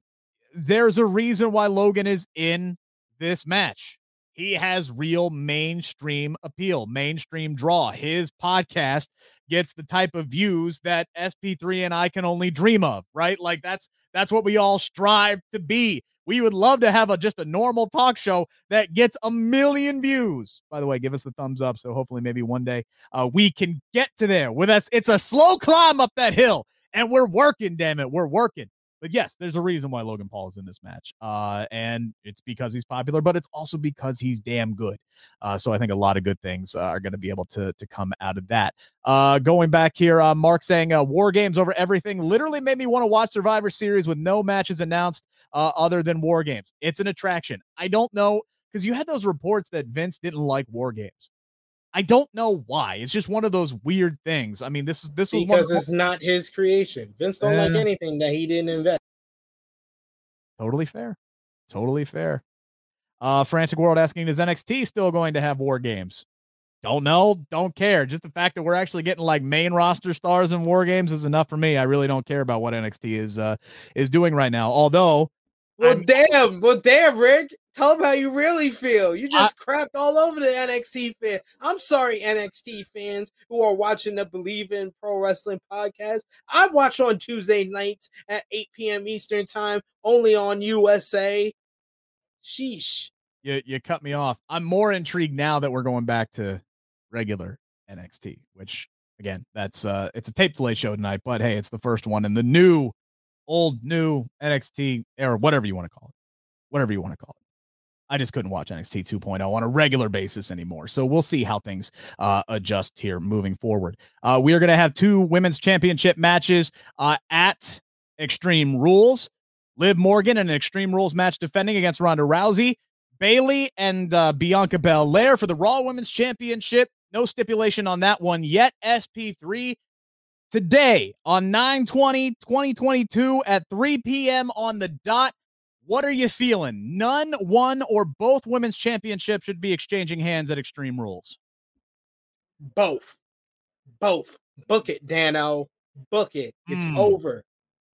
there's a reason why Logan is in this match. He has real mainstream appeal, mainstream draw. His podcast gets the type of views that SP3 and I can only dream of, right? Like that's that's what we all strive to be. We would love to have a just a normal talk show that gets a million views. By the way, give us the thumbs up. So hopefully, maybe one day uh, we can get to there with us. It's a slow climb up that hill, and we're working. Damn it, we're working. But yes, there's a reason why Logan Paul is in this match. Uh, and it's because he's popular, but it's also because he's damn good. Uh, so I think a lot of good things uh, are going to be able to, to come out of that. Uh, going back here, uh, Mark saying uh, War Games over everything literally made me want to watch Survivor Series with no matches announced other than War Games. It's an attraction. I don't know because you had those reports that Vince didn't like War Games. I don't know why. It's just one of those weird things. I mean, this is this was because it's not his creation. Vince don't like anything that he didn't invest. Totally fair. Totally fair. Uh Frantic World asking, is NXT still going to have war games? Don't know, don't care. Just the fact that we're actually getting like main roster stars in war games is enough for me. I really don't care about what NXT is uh is doing right now. Although well, I'm, damn, well, damn, Rick. Tell them how you really feel. You just I, crapped all over the NXT fan. I'm sorry, NXT fans who are watching the Bleav in Pro Wrestling podcast. I watch on Tuesday nights at 8 p.m. Eastern Time, only on USA. Sheesh. You you cut me off. I'm more intrigued now that we're going back to regular NXT, which again, that's uh it's a tape delay show tonight, but hey, it's the first one in the new old, new NXT or whatever you want to call it, whatever you want to call it. I just couldn't watch NXT 2.0 on a regular basis anymore. So we'll see how things uh, adjust here moving forward. Uh, we are going to have two women's championship matches uh, at Extreme Rules. Liv Morgan in an Extreme Rules match defending against Ronda Rousey. Bayley and uh, Bianca Belair for the Raw Women's Championship. No stipulation on that one yet. SP3 today on 920 2022 at 3 p.m. on the dot. What are you feeling? None, one, or both women's championships should be exchanging hands at Extreme Rules. Both. Both. Book it, Dano. Book it. It's mm. over.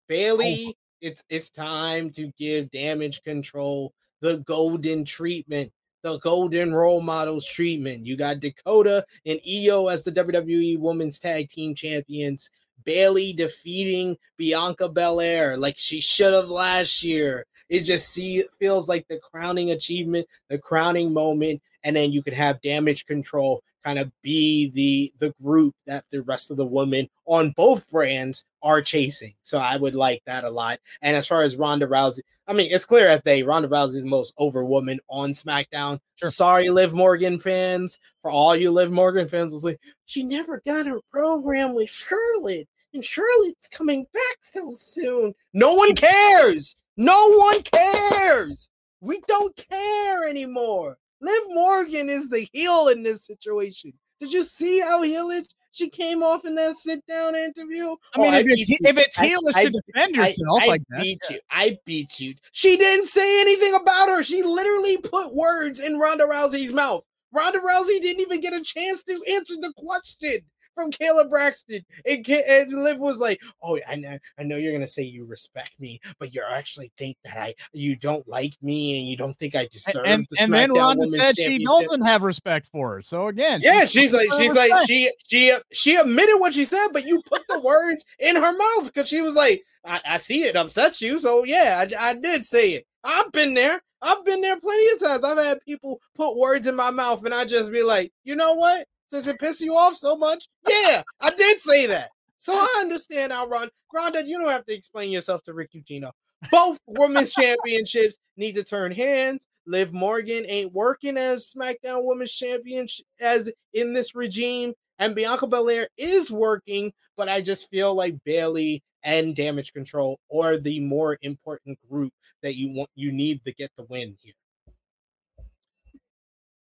Bayley, oh. it's it's time to give damage control the golden treatment the golden role models treatment. You got Dakota and Io as the WWE Women's Tag Team Champions. Bayley defeating Bianca Belair like she should have last year. It just see feels like the crowning achievement, the crowning moment, and then you could have damage control kind of be the the group that the rest of the women on both brands are chasing. So I would like that a lot. And as far as Ronda Rousey, I mean, it's clear as day Ronda Rousey is the most over woman on SmackDown. Sure. Sorry, Liv Morgan fans. For all you Liv Morgan fans, will say she never got her program with Charlotte, and Charlotte's coming back so soon. No one cares. No one cares. We don't care anymore. Liv Morgan is the heel in this situation. Did you see how heelish she came off in that sit down interview? I oh, mean, oh, if, I it's, if it's heelish to defend yourself, I, I beat you. I beat you. She didn't say anything about her. She literally put words in Ronda Rousey's mouth. Ronda Rousey didn't even get a chance to answer the question. From Kayla Braxton. And, and Liv was like, "Oh, I know, I know you're gonna say you respect me, but you actually think that I you don't like me and you don't think I deserve." And, the and then Ronda said she doesn't have respect for her. So again, Yeah, she's like, her she's like, she she she admitted what she said, but you put the words in her mouth because she was like, I, I see it upsets you, so yeah, I, I did say it. I've been there. I've been there plenty of times. I've had people put words in my mouth, and I just be like, you know what? Since it pisses you off so much, yeah, I did say that. So I understand how Ron Ronda, you don't have to explain yourself to Rick Ucchino. Both women's championships need to turn hands. Liv Morgan ain't working as SmackDown Women's Champion as in this regime, and Bianca Belair is working, but I just feel like Bayley and Damage Control are the more important group that you want you need to get the win here.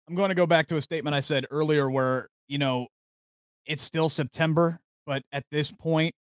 I'm going to go back to a statement I said earlier where, you know, it's still September, but at this point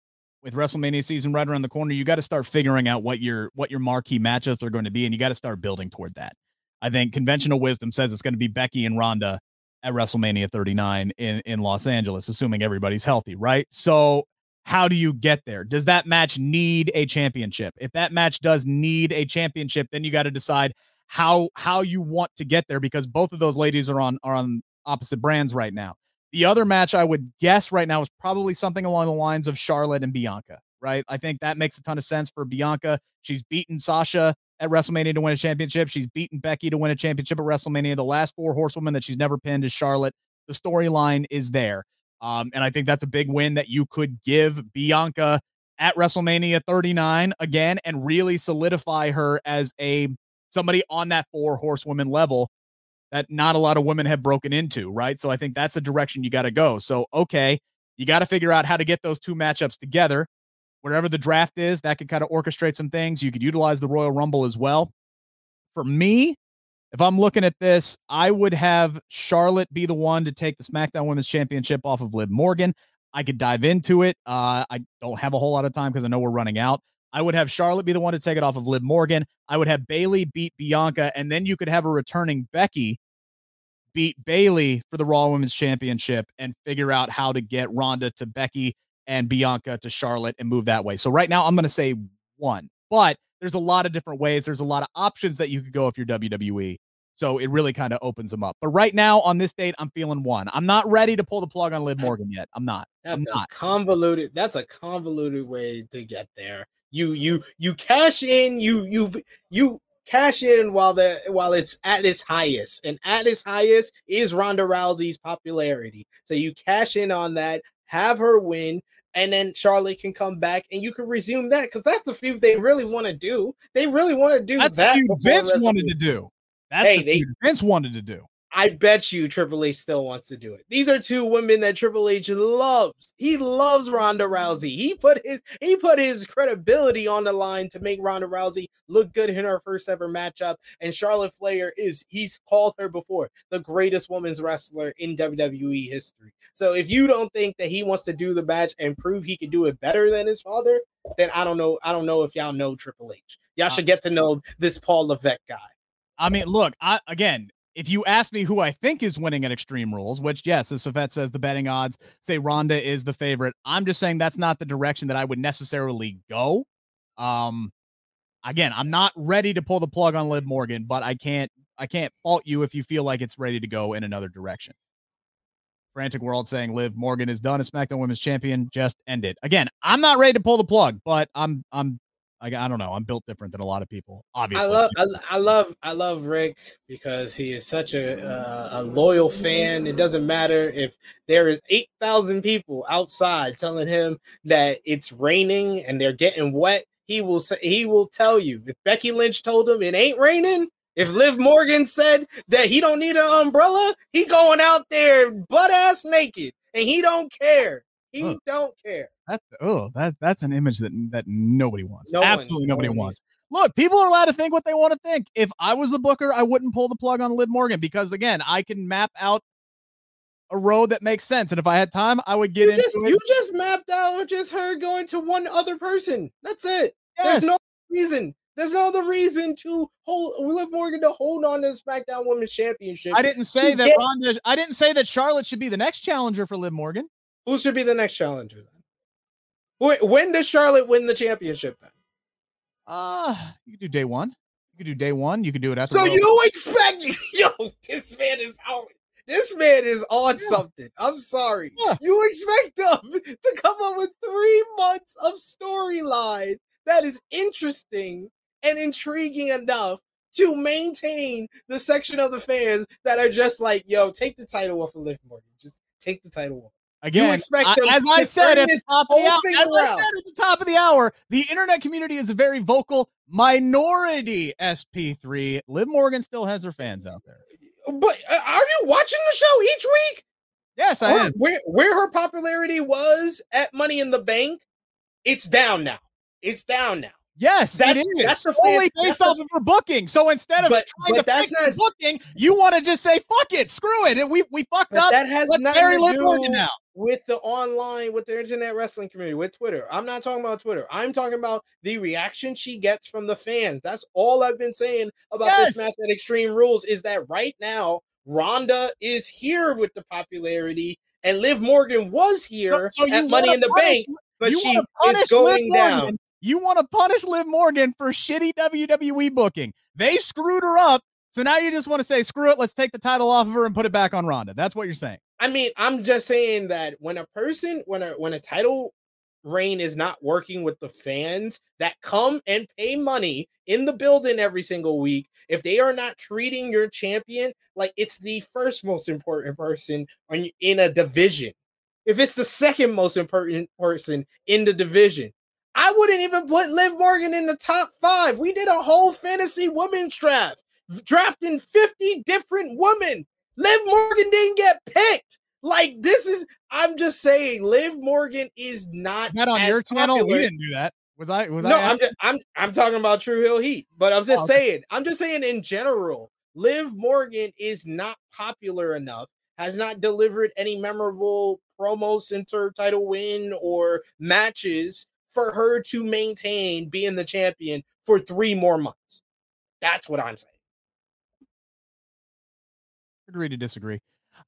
with WrestleMania season right around the corner, you got to start figuring out what your what your marquee matchups are going to be and you got to start building toward that. I think conventional wisdom says it's going to be Becky and Ronda at WrestleMania 39 in in Los Angeles assuming everybody's healthy, right? So how do you get there? Does that match need a championship? If that match does need a championship, then you got to decide how how you want to get there because both of those ladies are on are on opposite brands right now. The other match I would guess right now is probably something along the lines of Charlotte and Bianca, right? I think that makes a ton of sense for Bianca. She's beaten Sasha at WrestleMania to win a championship. She's beaten Becky to win a championship at WrestleMania. The last four horsewomen that she's never pinned is Charlotte. The storyline is there. Um, and I think that's a big win that you could give Bianca at WrestleMania 39 again and really solidify her as a somebody on that four horsewoman level that not a lot of women have broken into, right? So I think that's the direction you got to go. So, okay, you got to figure out how to get those two matchups together. Wherever the draft is, that could kind of orchestrate some things. You could utilize the Royal Rumble as well. For me, if I'm looking at this, I would have Charlotte be the one to take the SmackDown Women's Championship off of Liv Morgan. I could dive into it. Uh, I don't have a whole lot of time because I know we're running out. I would have Charlotte be the one to take it off of Liv Morgan. I would have Bayley beat Bianca, and then you could have a returning Becky beat Bayley for the Raw Women's Championship and figure out how to get Ronda to Becky and Bianca to Charlotte and move that way. So right now I'm going to say one, but there's a lot of different ways. There's a lot of options that you could go if you're WWE. So it really kind of opens them up. But right now on this date, I'm feeling one. I'm not ready to pull the plug on Liv Morgan yet. I'm not. I'm That's a not. convoluted. That's a convoluted way to get there. You you you cash in. You you you cash in while the while it's at its highest, and at its highest is Ronda Rousey's popularity. So you cash in on that, have her win, and then Charlotte can come back, and you can resume that because that's the feud they really want to do. They really want to do That's that. what before Vince wanted to do. That's Hey, the they- feud Vince wanted to do. I bet you Triple H still wants to do it. These are two women that Triple H loves. He loves Ronda Rousey. He put his he put his credibility on the line to make Ronda Rousey look good in her first ever matchup. And Charlotte Flair is he's called her before the greatest women's wrestler in WWE history. So if you don't think that he wants to do the match and prove he can do it better than his father, then I don't know. I don't know if y'all know Triple H. Y'all uh, should get to know this Paul Levesque guy. I mean, look, I again, if you ask me who I think is winning at Extreme Rules, which yes, as Safet says, the betting odds say Ronda is the favorite. I'm just saying that's not the direction that I would necessarily go. Um, again, I'm not ready to pull the plug on Liv Morgan, but I can't I can't fault you if you feel like it's ready to go in another direction. Frantic World saying Liv Morgan is done as SmackDown Women's Champion. Just end it. Again, I'm not ready to pull the plug, but I'm I'm I, I don't know. I'm built different than a lot of people. Obviously, I love, I, I love, I love Rick because he is such a uh, a loyal fan. It doesn't matter if there is eight thousand people outside telling him that it's raining and they're getting wet. He will say, he will tell you. If Becky Lynch told him it ain't raining, if Liv Morgan said that he don't need an umbrella, he going out there butt ass naked and he don't care. He Look. don't care. That's oh, that that's an image that that nobody wants. No Absolutely no nobody one wants. Look, people are allowed to think what they want to think. If I was the booker, I wouldn't pull the plug on Liv Morgan because again, I can map out a road that makes sense. And if I had time, I would get You into just it. you just mapped out just her going to one other person. That's it. Yes. There's no reason. There's no other reason to hold Liv Morgan to hold on to the SmackDown Women's Championship. I didn't say that Ronda. I didn't say that Charlotte should be the next challenger for Liv Morgan. Who should be the next challenger then? Wait, When does Charlotte win the championship then? Uh, you could do day one. You could do day one. You could do it after. So you expect yo, this man is out. This man is on yeah. something. I'm sorry. Yeah. You expect them to come up with three months of storyline that is interesting and intriguing enough to maintain the section of the fans that are just like, yo, take the title off of Liv Morgan. Just take the title off. Again, you expect them I, as I said at the top of the hour, as I said at the top of the hour, the internet community is a very vocal minority. SP3, Liv Morgan still has her fans out there. But uh, are you watching the show each week? Yes, I am. Where where her popularity was at Money in the Bank, it's down now. It's down now. Yes, that's, it is. That's the only based off of her booking. So instead of but, trying but to fix not, booking, you want to just say "fuck it, screw it." and We we fucked up. That has nothing to do now. With the online, with the internet wrestling community, with Twitter. I'm not talking about Twitter. I'm talking about the reaction she gets from the fans. That's all I've been saying about yes. this match at Extreme Rules. Is that right now Ronda is here with the popularity, and Liv Morgan was here so, so at Money in the punish, Bank, but she is going down you want to punish Liv Morgan for shitty WWE booking. They screwed her up. So now you just want to say, screw it, let's take the title off of her and put it back on Ronda. That's what you're saying. I mean, I'm just saying that when a person, when a when a title reign is not working with the fans that come and pay money in the building every single week, if they are not treating your champion like it's the first most important person in a division, if it's the second most important person in the division, I wouldn't even put Liv Morgan in the top five. We did a whole fantasy women's draft, drafting 50 different women. Liv Morgan didn't get picked. Like this is, I'm just saying, Liv Morgan is not. Is that on your channel? Popular. We didn't do that. Was I? Was no, I? I'm just, I'm I'm talking about True Hill Heat, but I'm just oh, okay. saying. I'm just saying in general, Liv Morgan is not popular enough. Has not delivered any memorable promo center title win or matches for her to maintain being the champion for three more months. That's what I'm saying. Agree to disagree.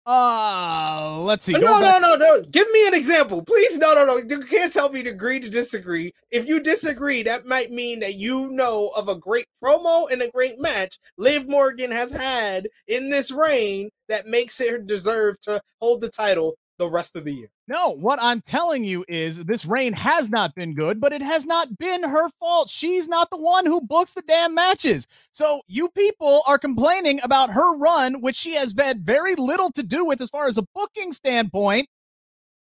Uh, let's see. No, no, no, no. Give me an example, please. No, no, no. You can't tell me to agree to disagree. If you disagree, that might mean that you know of a great promo and a great match Liv Morgan has had in this reign that makes her deserve to hold the title the rest of the year. No, what I'm telling you is this reign has not been good, but it has not been her fault. She's not the one who books the damn matches. So you people are complaining about her run, which she has had very little to do with as far as a booking standpoint.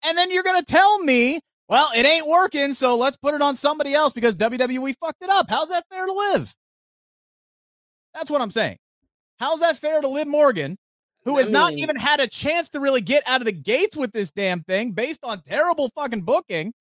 And then you're going to tell me, well, it ain't working, so let's put it on somebody else because WWE fucked it up. How's that fair to Liv? That's what I'm saying. How's that fair to Liv Morgan who has not even had a chance to really get out of the gates with this damn thing based on terrible fucking booking.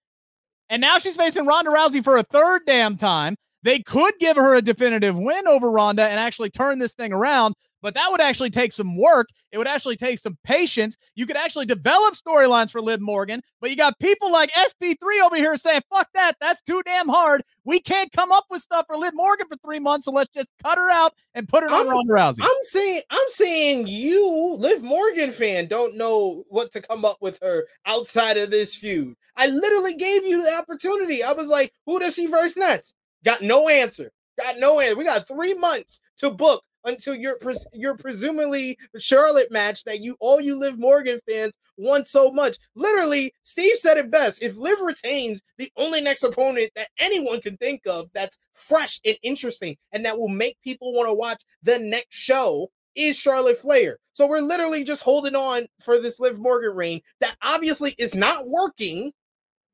And now she's facing Ronda Rousey for a third damn time. They could give her a definitive win over Ronda and actually turn this thing around, but that would actually take some work. It would actually take some patience. You could actually develop storylines for Liv Morgan, but you got people like SP3 over here saying, fuck that. That's too damn hard. We can't come up with stuff for Liv Morgan for three months, so let's just cut her out and put her on Ronda Rousey. I'm saying, I'm saying you, Liv Morgan fan, don't know what to come up with her outside of this feud. I literally gave you the opportunity. I was like, who does she verse next? Got no answer. Got no answer. We got three months to book until your pres- your presumably Charlotte match that you all you Liv Morgan fans want so much. Literally, Steve said it best. If Liv retains the only next opponent that anyone can think of that's fresh and interesting and that will make people want to watch the next show is Charlotte Flair. So we're literally just holding on for this Liv Morgan reign that obviously is not working.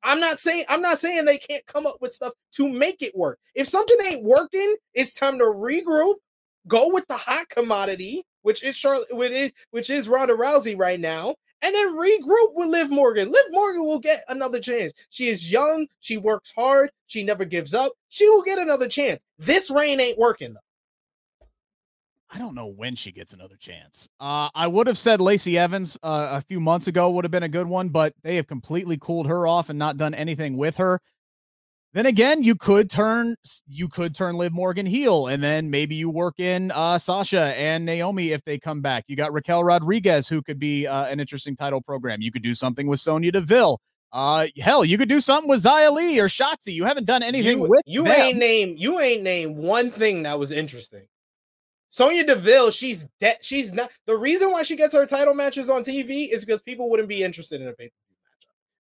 I'm not saying I'm not saying they can't come up with stuff to make it work. If something ain't working, it's time to regroup, go with the hot commodity, which is Charlotte, which is, which is Ronda Rousey right now, and then regroup with Liv Morgan. Liv Morgan will get another chance. She is young, she works hard, she never gives up. She will get another chance. This reign ain't working though. I don't know when she gets another chance. Uh, I would have said Lacey Evans uh, a few months ago would have been a good one, but they have completely cooled her off and not done anything with her. Then again, you could turn you could turn Liv Morgan heel, and then maybe you work in uh, Sasha and Naomi if they come back. You got Raquel Rodriguez, who could be uh, an interesting title program. You could do something with Sonya Deville. Uh, hell, you could do something with Xia Li or Shotzi. You haven't done anything you, with you them. ain't name you ain't name one thing that was interesting. Sonya Deville, she's dead. She's not the reason why she gets her title matches on TV is because people wouldn't be interested in a pay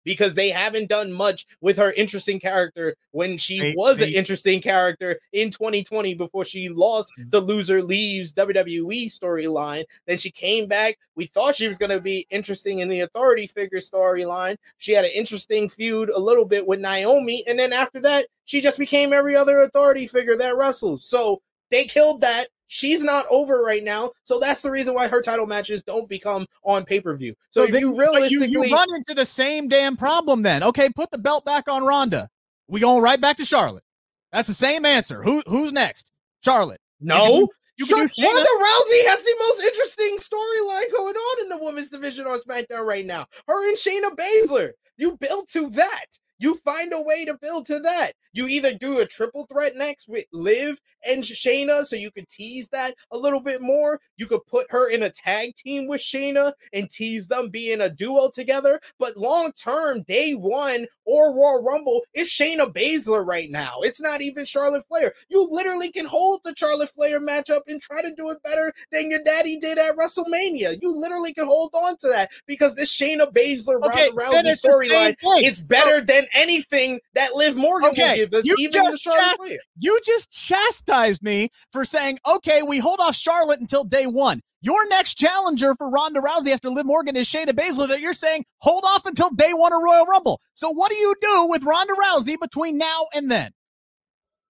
because they haven't done much with her interesting character when she They- was an interesting character in 2020 before she lost Mm-hmm. the loser leaves WWE storyline. Then she came back. We thought she was going to be interesting in the authority figure storyline. She had an interesting feud a little bit with Naomi. And then after that, she just became every other authority figure that wrestles. So they killed that. She's not over right now, so that's the reason why her title matches don't become on pay per view. So, if then- you realistically, you, you run into the same damn problem then. Okay, put the belt back on Ronda. We going right back to Charlotte. That's the same answer. Who who's next? Charlotte. no, You can Shut- do Shayna. Ronda Rousey has the most interesting storyline going on in the women's division on SmackDown right now. Her and Shayna Baszler. You build to that. You find a way to build to that. You either do a triple threat next with Liv and Shayna, so you could tease that a little bit more. You could put her in a tag team with Shayna and tease them being a duo together. But long term, day one or Royal Rumble, it's Shayna Baszler right now. It's not even Charlotte Flair. You literally can hold the Charlotte Flair matchup and try to do it better than your daddy did at WrestleMania. You literally can hold on to that because this Shayna Baszler Okay, Ronda Rousey it's the same storyline is better than anything that Liv Morgan Okay, will give us, you even just Charlotte chast- You just chastised me for saying, okay, we hold off Charlotte until day one. Your next challenger for Ronda Rousey after Liv Morgan is Shayna Baszler that you're saying hold off until day one of Royal Rumble. So what do you do with Ronda Rousey between now and then?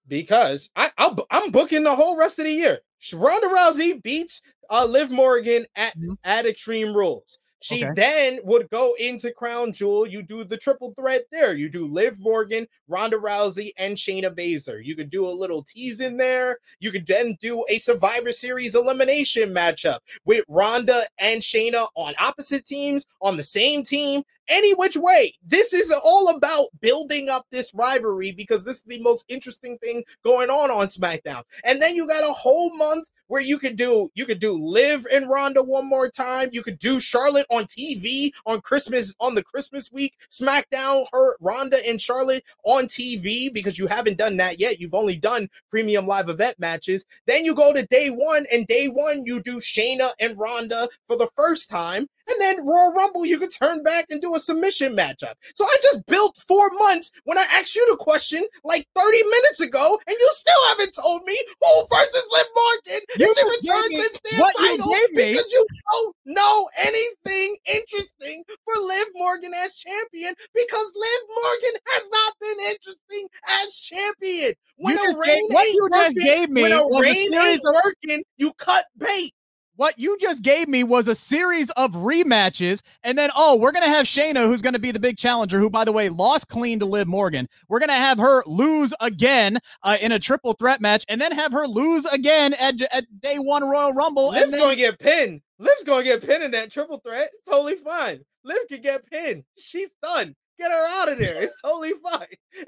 because I, I'll, I'm booking the whole rest of the year. Ronda Rousey beats uh, Liv Morgan at Mhm. at Extreme Rules. She Okay. then would go into Crown Jewel. You do the triple threat there. You do Liv Morgan, Ronda Rousey, and Shayna Baszler. You could do a little tease in there. You could then do a Survivor Series elimination matchup with Ronda and Shayna on opposite teams, on the same team, any which way. This is all about building up this rivalry because this is the most interesting thing going on on SmackDown. And then you got a whole month where you could do you could do Liv and Ronda one more time. You could do Charlotte on TV on Christmas on the Christmas week. SmackDown her Ronda and Charlotte on TV because you haven't done that yet. You've only done premium live event matches. Then you go to day one, and day one you do Shayna and Ronda for the first time. And then Royal Rumble, you could turn back and do a submission matchup. So I just built four months when I asked you the question like 30 minutes ago, and you still haven't told me who versus Liv Morgan You she returns this damn what you title because you don't know anything interesting for Liv Morgan as champion because Liv Morgan has not been interesting as champion. When You a reign gave- what you just working- gave me when a was a series of- working, you cut bait. What you just gave me was a series of rematches, and then oh, we're gonna have Shayna, who's gonna be the big challenger, who by the way lost clean to Liv Morgan. We're gonna have her lose again uh, in a triple threat match, and then have her lose again at, at day one Royal Rumble. Liv's and then, gonna get pinned. Liv's gonna get pinned in that triple threat. It's totally fine. Liv can get pinned. She's done. Get her out of there. It's totally fine.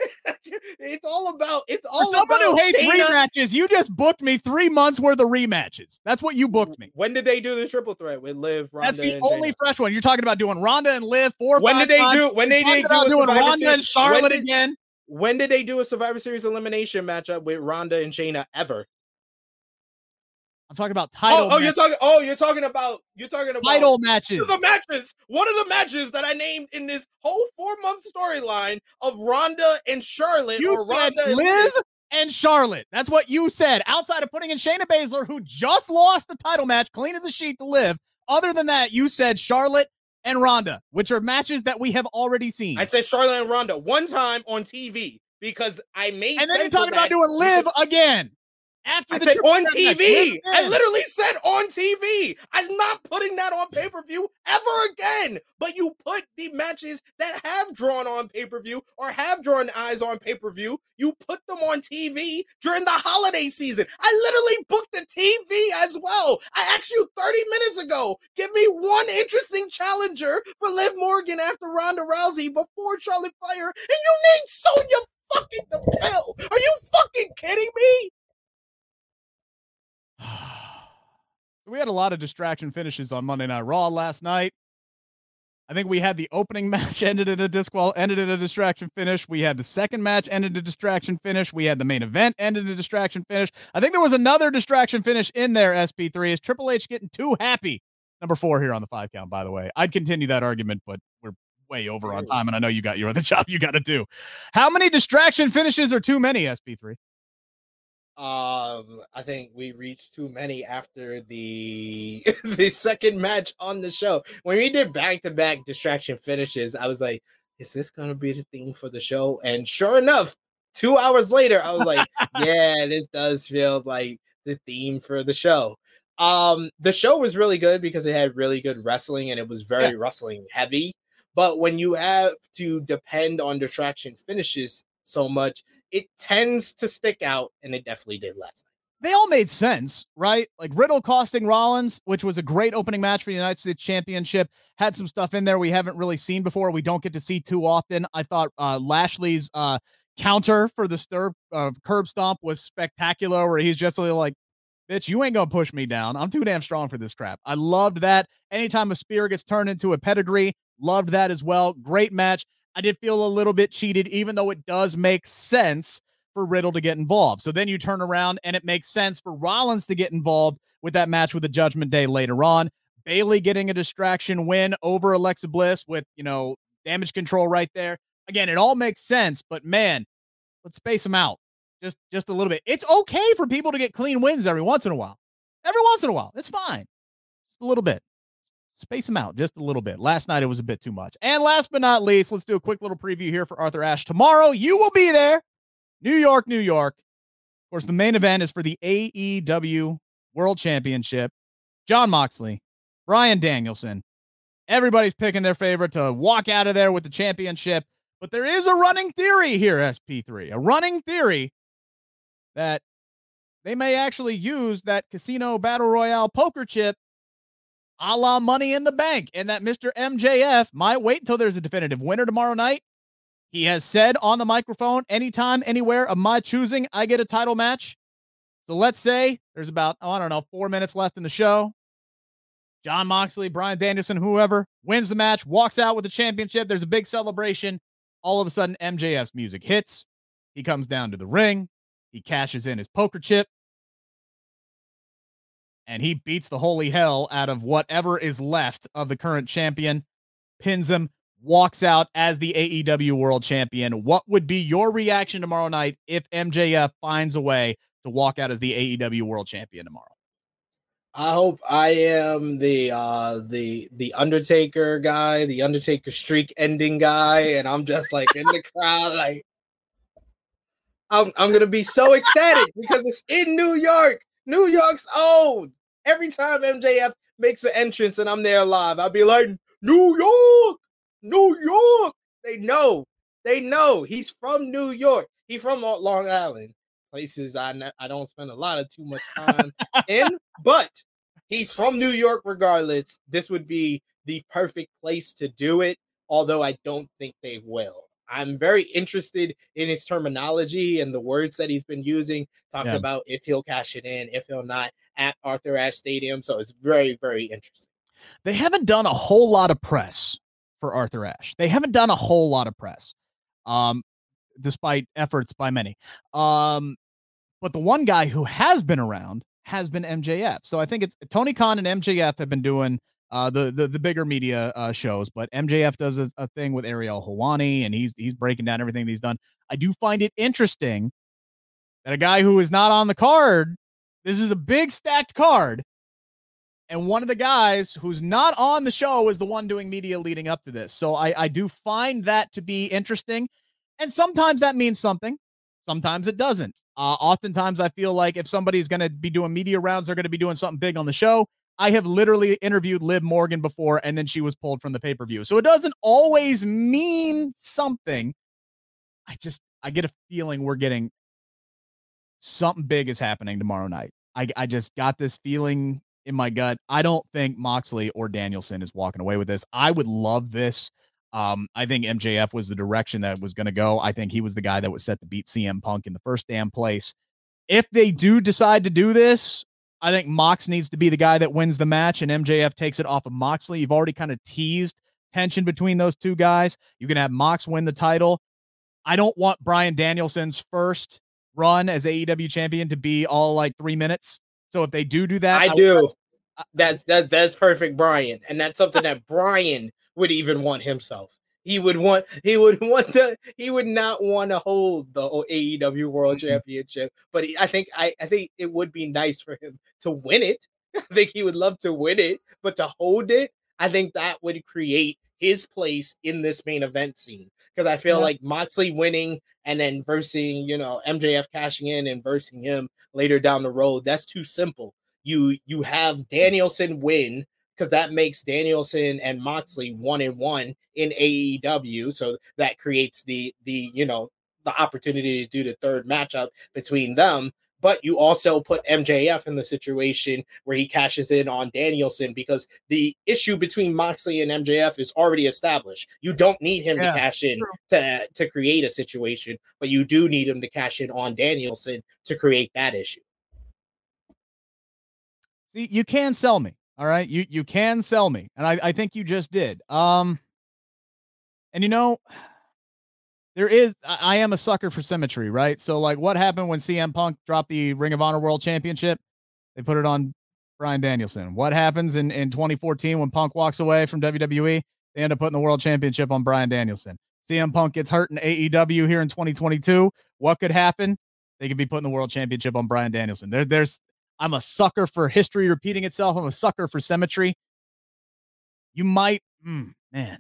it's all about. It's for all someone about who hates Shayna. rematches, you just booked me three months worth of rematches. That's what you booked me. When did they do the triple threat with Liv? Ronda, That's the only fresh one. You're talking about doing Ronda and Liv four. When did they times. do? When they did do a doing Ronda Series- and Charlotte when did- again? When did they do a Survivor Series elimination matchup with Ronda and Shayna ever? I'm talking about oh, title. Oh, oh, you're talking. Oh, you're talking about. You're talking about title matches. The matches, one of the matches that I named in this whole four month storyline of Ronda and Charlotte, You or said Ronda and Liv and Charlotte. That's what you said. Outside of putting in Shayna Baszler, who just lost the title match, clean as a sheet to Liv. Other than that, you said Charlotte and Ronda, which are matches that we have already seen. I said Charlotte and Ronda one time on TV because I made. and then you're talking about doing Liv because- again. After I the said on. TV. I literally said on TV. I'm not putting that on pay per view ever again. But you put the matches that have drawn on pay per view or have drawn eyes on pay per view, you put them on TV during the holiday season. I literally booked the TV as well. I asked you 30 minutes ago, give me one interesting challenger for Liv Morgan after Ronda Rousey before Charlotte Flair, and you named Sonya fucking the pill. Are you fucking kidding me? we had a lot of distraction finishes on Monday Night Raw last night. I think we had the opening match ended in a disqual ended in a distraction finish. We had the second match ended in a distraction finish. We had the main event ended in a distraction finish. I think there was another distraction finish in there. SP3 is Triple H getting too happy. Number four here on the five count. By the way, I'd continue that argument, but we're way over on time, and I know you got your other job you got to do. How many distraction finishes are too many? SP3. Um, I think we reached too many after the the second match on the show. When we did back to back distraction finishes, I was like, "Is this gonna be the theme for the show?" And sure enough, two hours later, I was like, "Yeah, this does feel like the theme for the show." Um, the show was really good because it had really good wrestling and it was very yeah. wrestling heavy. But when you have to depend on distraction finishes so much, it tends to stick out, and it definitely did last night. They all made sense, right? Like Riddle costing Rollins, which was a great opening match for the United States Championship, had some stuff in there we haven't really seen before. We don't get to see too often. I thought uh, Lashley's uh, counter for the stir uh, curb stomp was spectacular, where he's just like, bitch, you ain't gonna push me down. I'm too damn strong for this crap. I loved that. Anytime a spear gets turned into a pedigree, loved that as well. Great match. I did feel a little bit cheated, even though it does make sense for Riddle to get involved. So then you turn around and it makes sense for Rollins to get involved with that match with the Judgment Day later on. Bayley getting a distraction win over Alexa Bliss with, you know, damage control right there. Again, it all makes sense, but man, let's space them out just just a little bit. It's okay for people to get clean wins every once in a while. Every once in a while. It's fine. Just a little bit space them out just a little bit. Last night it was a bit too much. And last but not least, let's do a quick little preview here for Arthur Ashe. Tomorrow you will be there. New York, New York. Of course, the main event is for the AEW World Championship. Jon Moxley, Bryan Danielson. Everybody's picking their favorite to walk out of there with the championship. But there is a running theory here, SP3, a running theory that they may actually use that Casino Battle Royale poker chip a la money in the bank, and that Mr. MJF might wait until there's a definitive winner tomorrow night. He has said on the microphone, anytime, anywhere of my choosing, I get a title match. So let's say there's about, oh, I don't know, four minutes left in the show. Jon Moxley, Bryan Danielson, whoever wins the match, walks out with the championship. There's a big celebration. All of a sudden, MJF's music hits. He comes down to the ring. He cashes in his poker chip and he beats the holy hell out of whatever is left of the current champion, pins him, walks out as the AEW world champion. What would be your reaction tomorrow night if MJF finds a way to walk out as the AEW world champion tomorrow? I hope I am the uh the the Undertaker guy, the Undertaker streak ending guy, and I'm just like in the crowd, like I'm I'm gonna be so ecstatic because it's in New York. New York's own. Every time MJF makes an entrance and I'm there live, I'll be like, New York, New York. They know, they know he's from New York. He's from Long Island, places I ne- I don't spend a lot of too much time in, but he's from New York regardless. This would be the perfect place to do it, although I don't think they will. I'm very interested in his terminology and the words that he's been using, talking yeah. about if he'll cash it in, if he'll not at Arthur Ashe Stadium. So it's very, very interesting. They haven't done a whole lot of press for Arthur Ashe. They haven't done a whole lot of press, um, despite efforts by many. Um, but the one guy who has been around has been MJF. So I think it's Tony Khan and MJF have been doing uh, the, the the bigger media uh, shows. But MJF does a, a, thing with Ariel Helwani, and he's he's breaking down everything he's done. I do find it interesting that a guy who is not on the card, this is a big stacked card, and one of the guys who's not on the show is the one doing media leading up to this. So I I do find that to be interesting, and sometimes that means something, sometimes it doesn't. Uh, oftentimes, I feel like if somebody's going to be doing media rounds, they're going to be doing something big on the show. I have literally interviewed Liv Morgan before, and then she was pulled from the pay per view. So it doesn't always mean something. I just I get a feeling we're getting something big is happening tomorrow night. I I just got this feeling in my gut. I don't think Moxley or Danielson is walking away with this. I would love this. Um, I think MJF was the direction that was going to go. I think he was the guy that was set to beat CM Punk in the first damn place. If they do decide to do this, I think Mox needs to be the guy that wins the match and MJF takes it off of Moxley. You've already kind of teased tension between those two guys. You can have Mox win the title. I don't want Bryan Danielson's first run as AEW champion to be all like three minutes. So if they do do that, I, I do. Uh, that's that that's perfect, Bryan, and that's something that Bryan would even want himself. He would want he would want to he would not want to hold the AEW World mm-hmm. Championship, but he, I think I, I think it would be nice for him to win it. I think he would love to win it, but to hold it, I think that would create his place in this main event scene because I feel yeah. like Moxley winning and then versing, you know, MJF cashing in and versing him later down the road, that's too simple. You you have Danielson win because that makes Danielson and Moxley one and one in AEW. So that creates the the you know the opportunity to do the third matchup between them. But you also put MJF in the situation where he cashes in on Danielson because the issue between Moxley and MJF is already established. You don't need him yeah, to cash in to, to create a situation, but you do need him to cash in on Danielson to create that issue. See, you can sell me. All right. You you can sell me. And I, I think you just did. Um and you know, there is I am a sucker for symmetry, right? So like what happened when CM Punk dropped the Ring of Honor World Championship? They put it on Bryan Danielson. What happens in, in 2014 when Punk walks away from WWE? They end up putting the World Championship on Bryan Danielson. CM Punk gets hurt in AEW here in 2022. What could happen? They could be putting the World Championship on Bryan Danielson. There, there's I'm a sucker for history repeating itself. I'm a sucker for symmetry. You might, mm, man.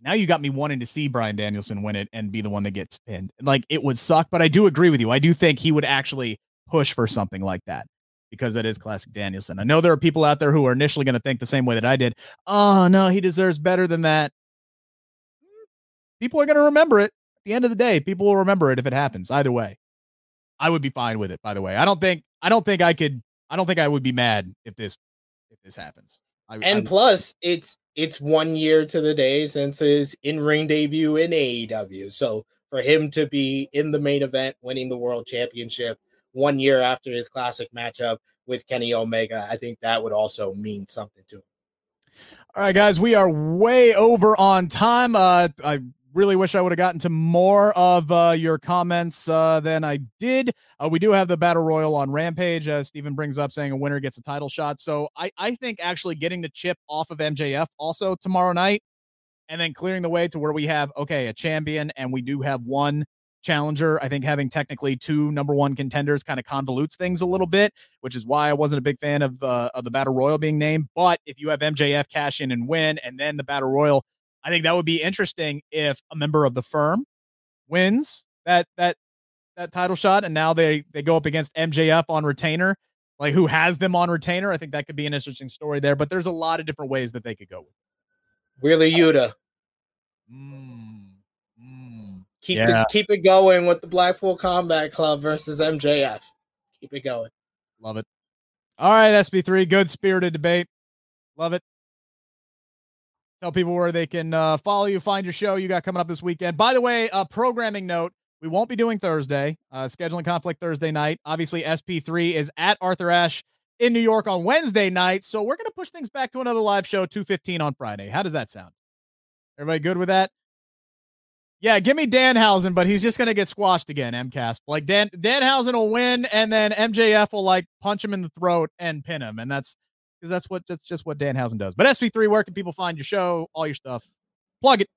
Now you got me wanting to see Bryan Danielson win it and be the one that gets pinned. Like it would suck, but I do agree with you. I do think he would actually push for something like that because that is classic Danielson. I know there are people out there who are initially going to think the same way that I did. Oh, no, he deserves better than that. People are going to remember it. At the end of the day, people will remember it if it happens. Either way. I would be fine with it, by the way. I don't think I don't think I could. I don't think I would be mad if this if this happens. I, and I, plus, it's it's one year to the day since his in ring debut in AEW. So for him to be in the main event, winning the world championship one year after his classic matchup with Kenny Omega, I think that would also mean something to him. All right, guys, we are way over on time. Uh, I really wish I would have gotten to more of uh, your comments uh, than I did. Uh, we do have the battle royal on Rampage, as Stephen brings up, saying a winner gets a title shot. So I, I think actually getting the chip off of MJF also tomorrow night, and then clearing the way to where we have okay a champion, and we do have one challenger. I think having technically two number one contenders kind of convolutes things a little bit, which is why I wasn't a big fan of uh, of the battle royal being named. But if you have MJF cash in and win, and then the battle royal I think that would be interesting if a member of the firm wins that that that title shot, and now they they go up against MJF on retainer, like who has them on retainer. I think that could be an interesting story there. But there's a lot of different ways that they could go with. Wheeler Yuta. Mm, mm, keep yeah. the, keep it going with the Blackpool Combat Club versus MJF. Keep it going. Love it. All right, SP3, good spirited debate. Love it. Tell people where they can uh, follow you, find your show you got coming up this weekend. By the way, a programming note: we won't be doing Thursday. Uh, scheduling conflict Thursday night. Obviously, SP3 is at Arthur Ashe in New York on Wednesday night, so we're gonna push things back to another live show, two fifteen on Friday. How does that sound? Everybody good with that? Yeah, give me Danhausen, but he's just gonna get squashed again. MCAS like Dan Danhausen will win, and then MJF will like punch him in the throat and pin him, and that's because that's what that's just what Dan Danhausen does. But SP3, where can people find your show, all your stuff? Plug it.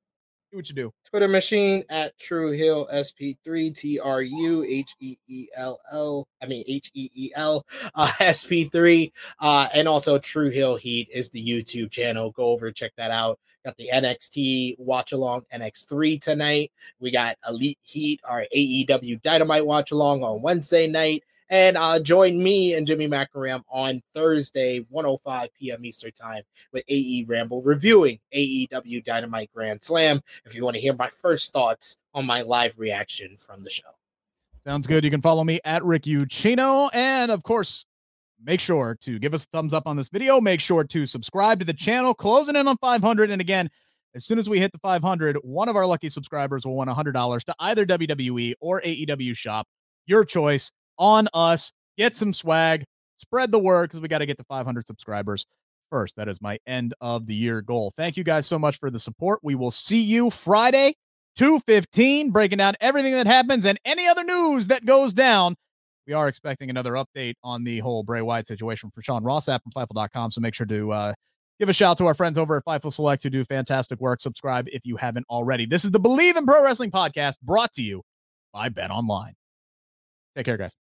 Do what you do. Twitter machine at True Heel SP3 T R U H E E L L. I mean H E E L uh, SP3. Uh, and also True Heel Heat is the YouTube channel. Go over check that out. Got the NXT watch along NX3 tonight. We got Elite Heat, our AEW Dynamite watch along on Wednesday night. And uh, join me and Jimmy McRam on Thursday, 105 p.m. Eastern Time with AE Ramble reviewing AEW Dynamite Grand Slam. If you want to hear my first thoughts on my live reaction from the show. Sounds good. You can follow me at Rick Ucchino. And of course, make sure to give us a thumbs up on this video. Make sure to subscribe to the channel. Closing in on 500. And again, As soon as we hit the 500, one of our lucky subscribers will win $100 to either WWE or AEW shop. Your choice on us. Get some swag, spread the word because we got to get to 500 subscribers first. That is my end of the year goal. Thank you guys so much for the support. We will see you Friday, 215, breaking down everything that happens and any other news that goes down. We are expecting another update on the whole Bray Wyatt situation from Sean Ross Sapp from Fightful.com. So make sure to uh, give a shout to our friends over at Fightful Select who do fantastic work. Subscribe if you haven't already. This is the Bleav in Pro Wrestling podcast brought to you by BetOnline. Take care, guys.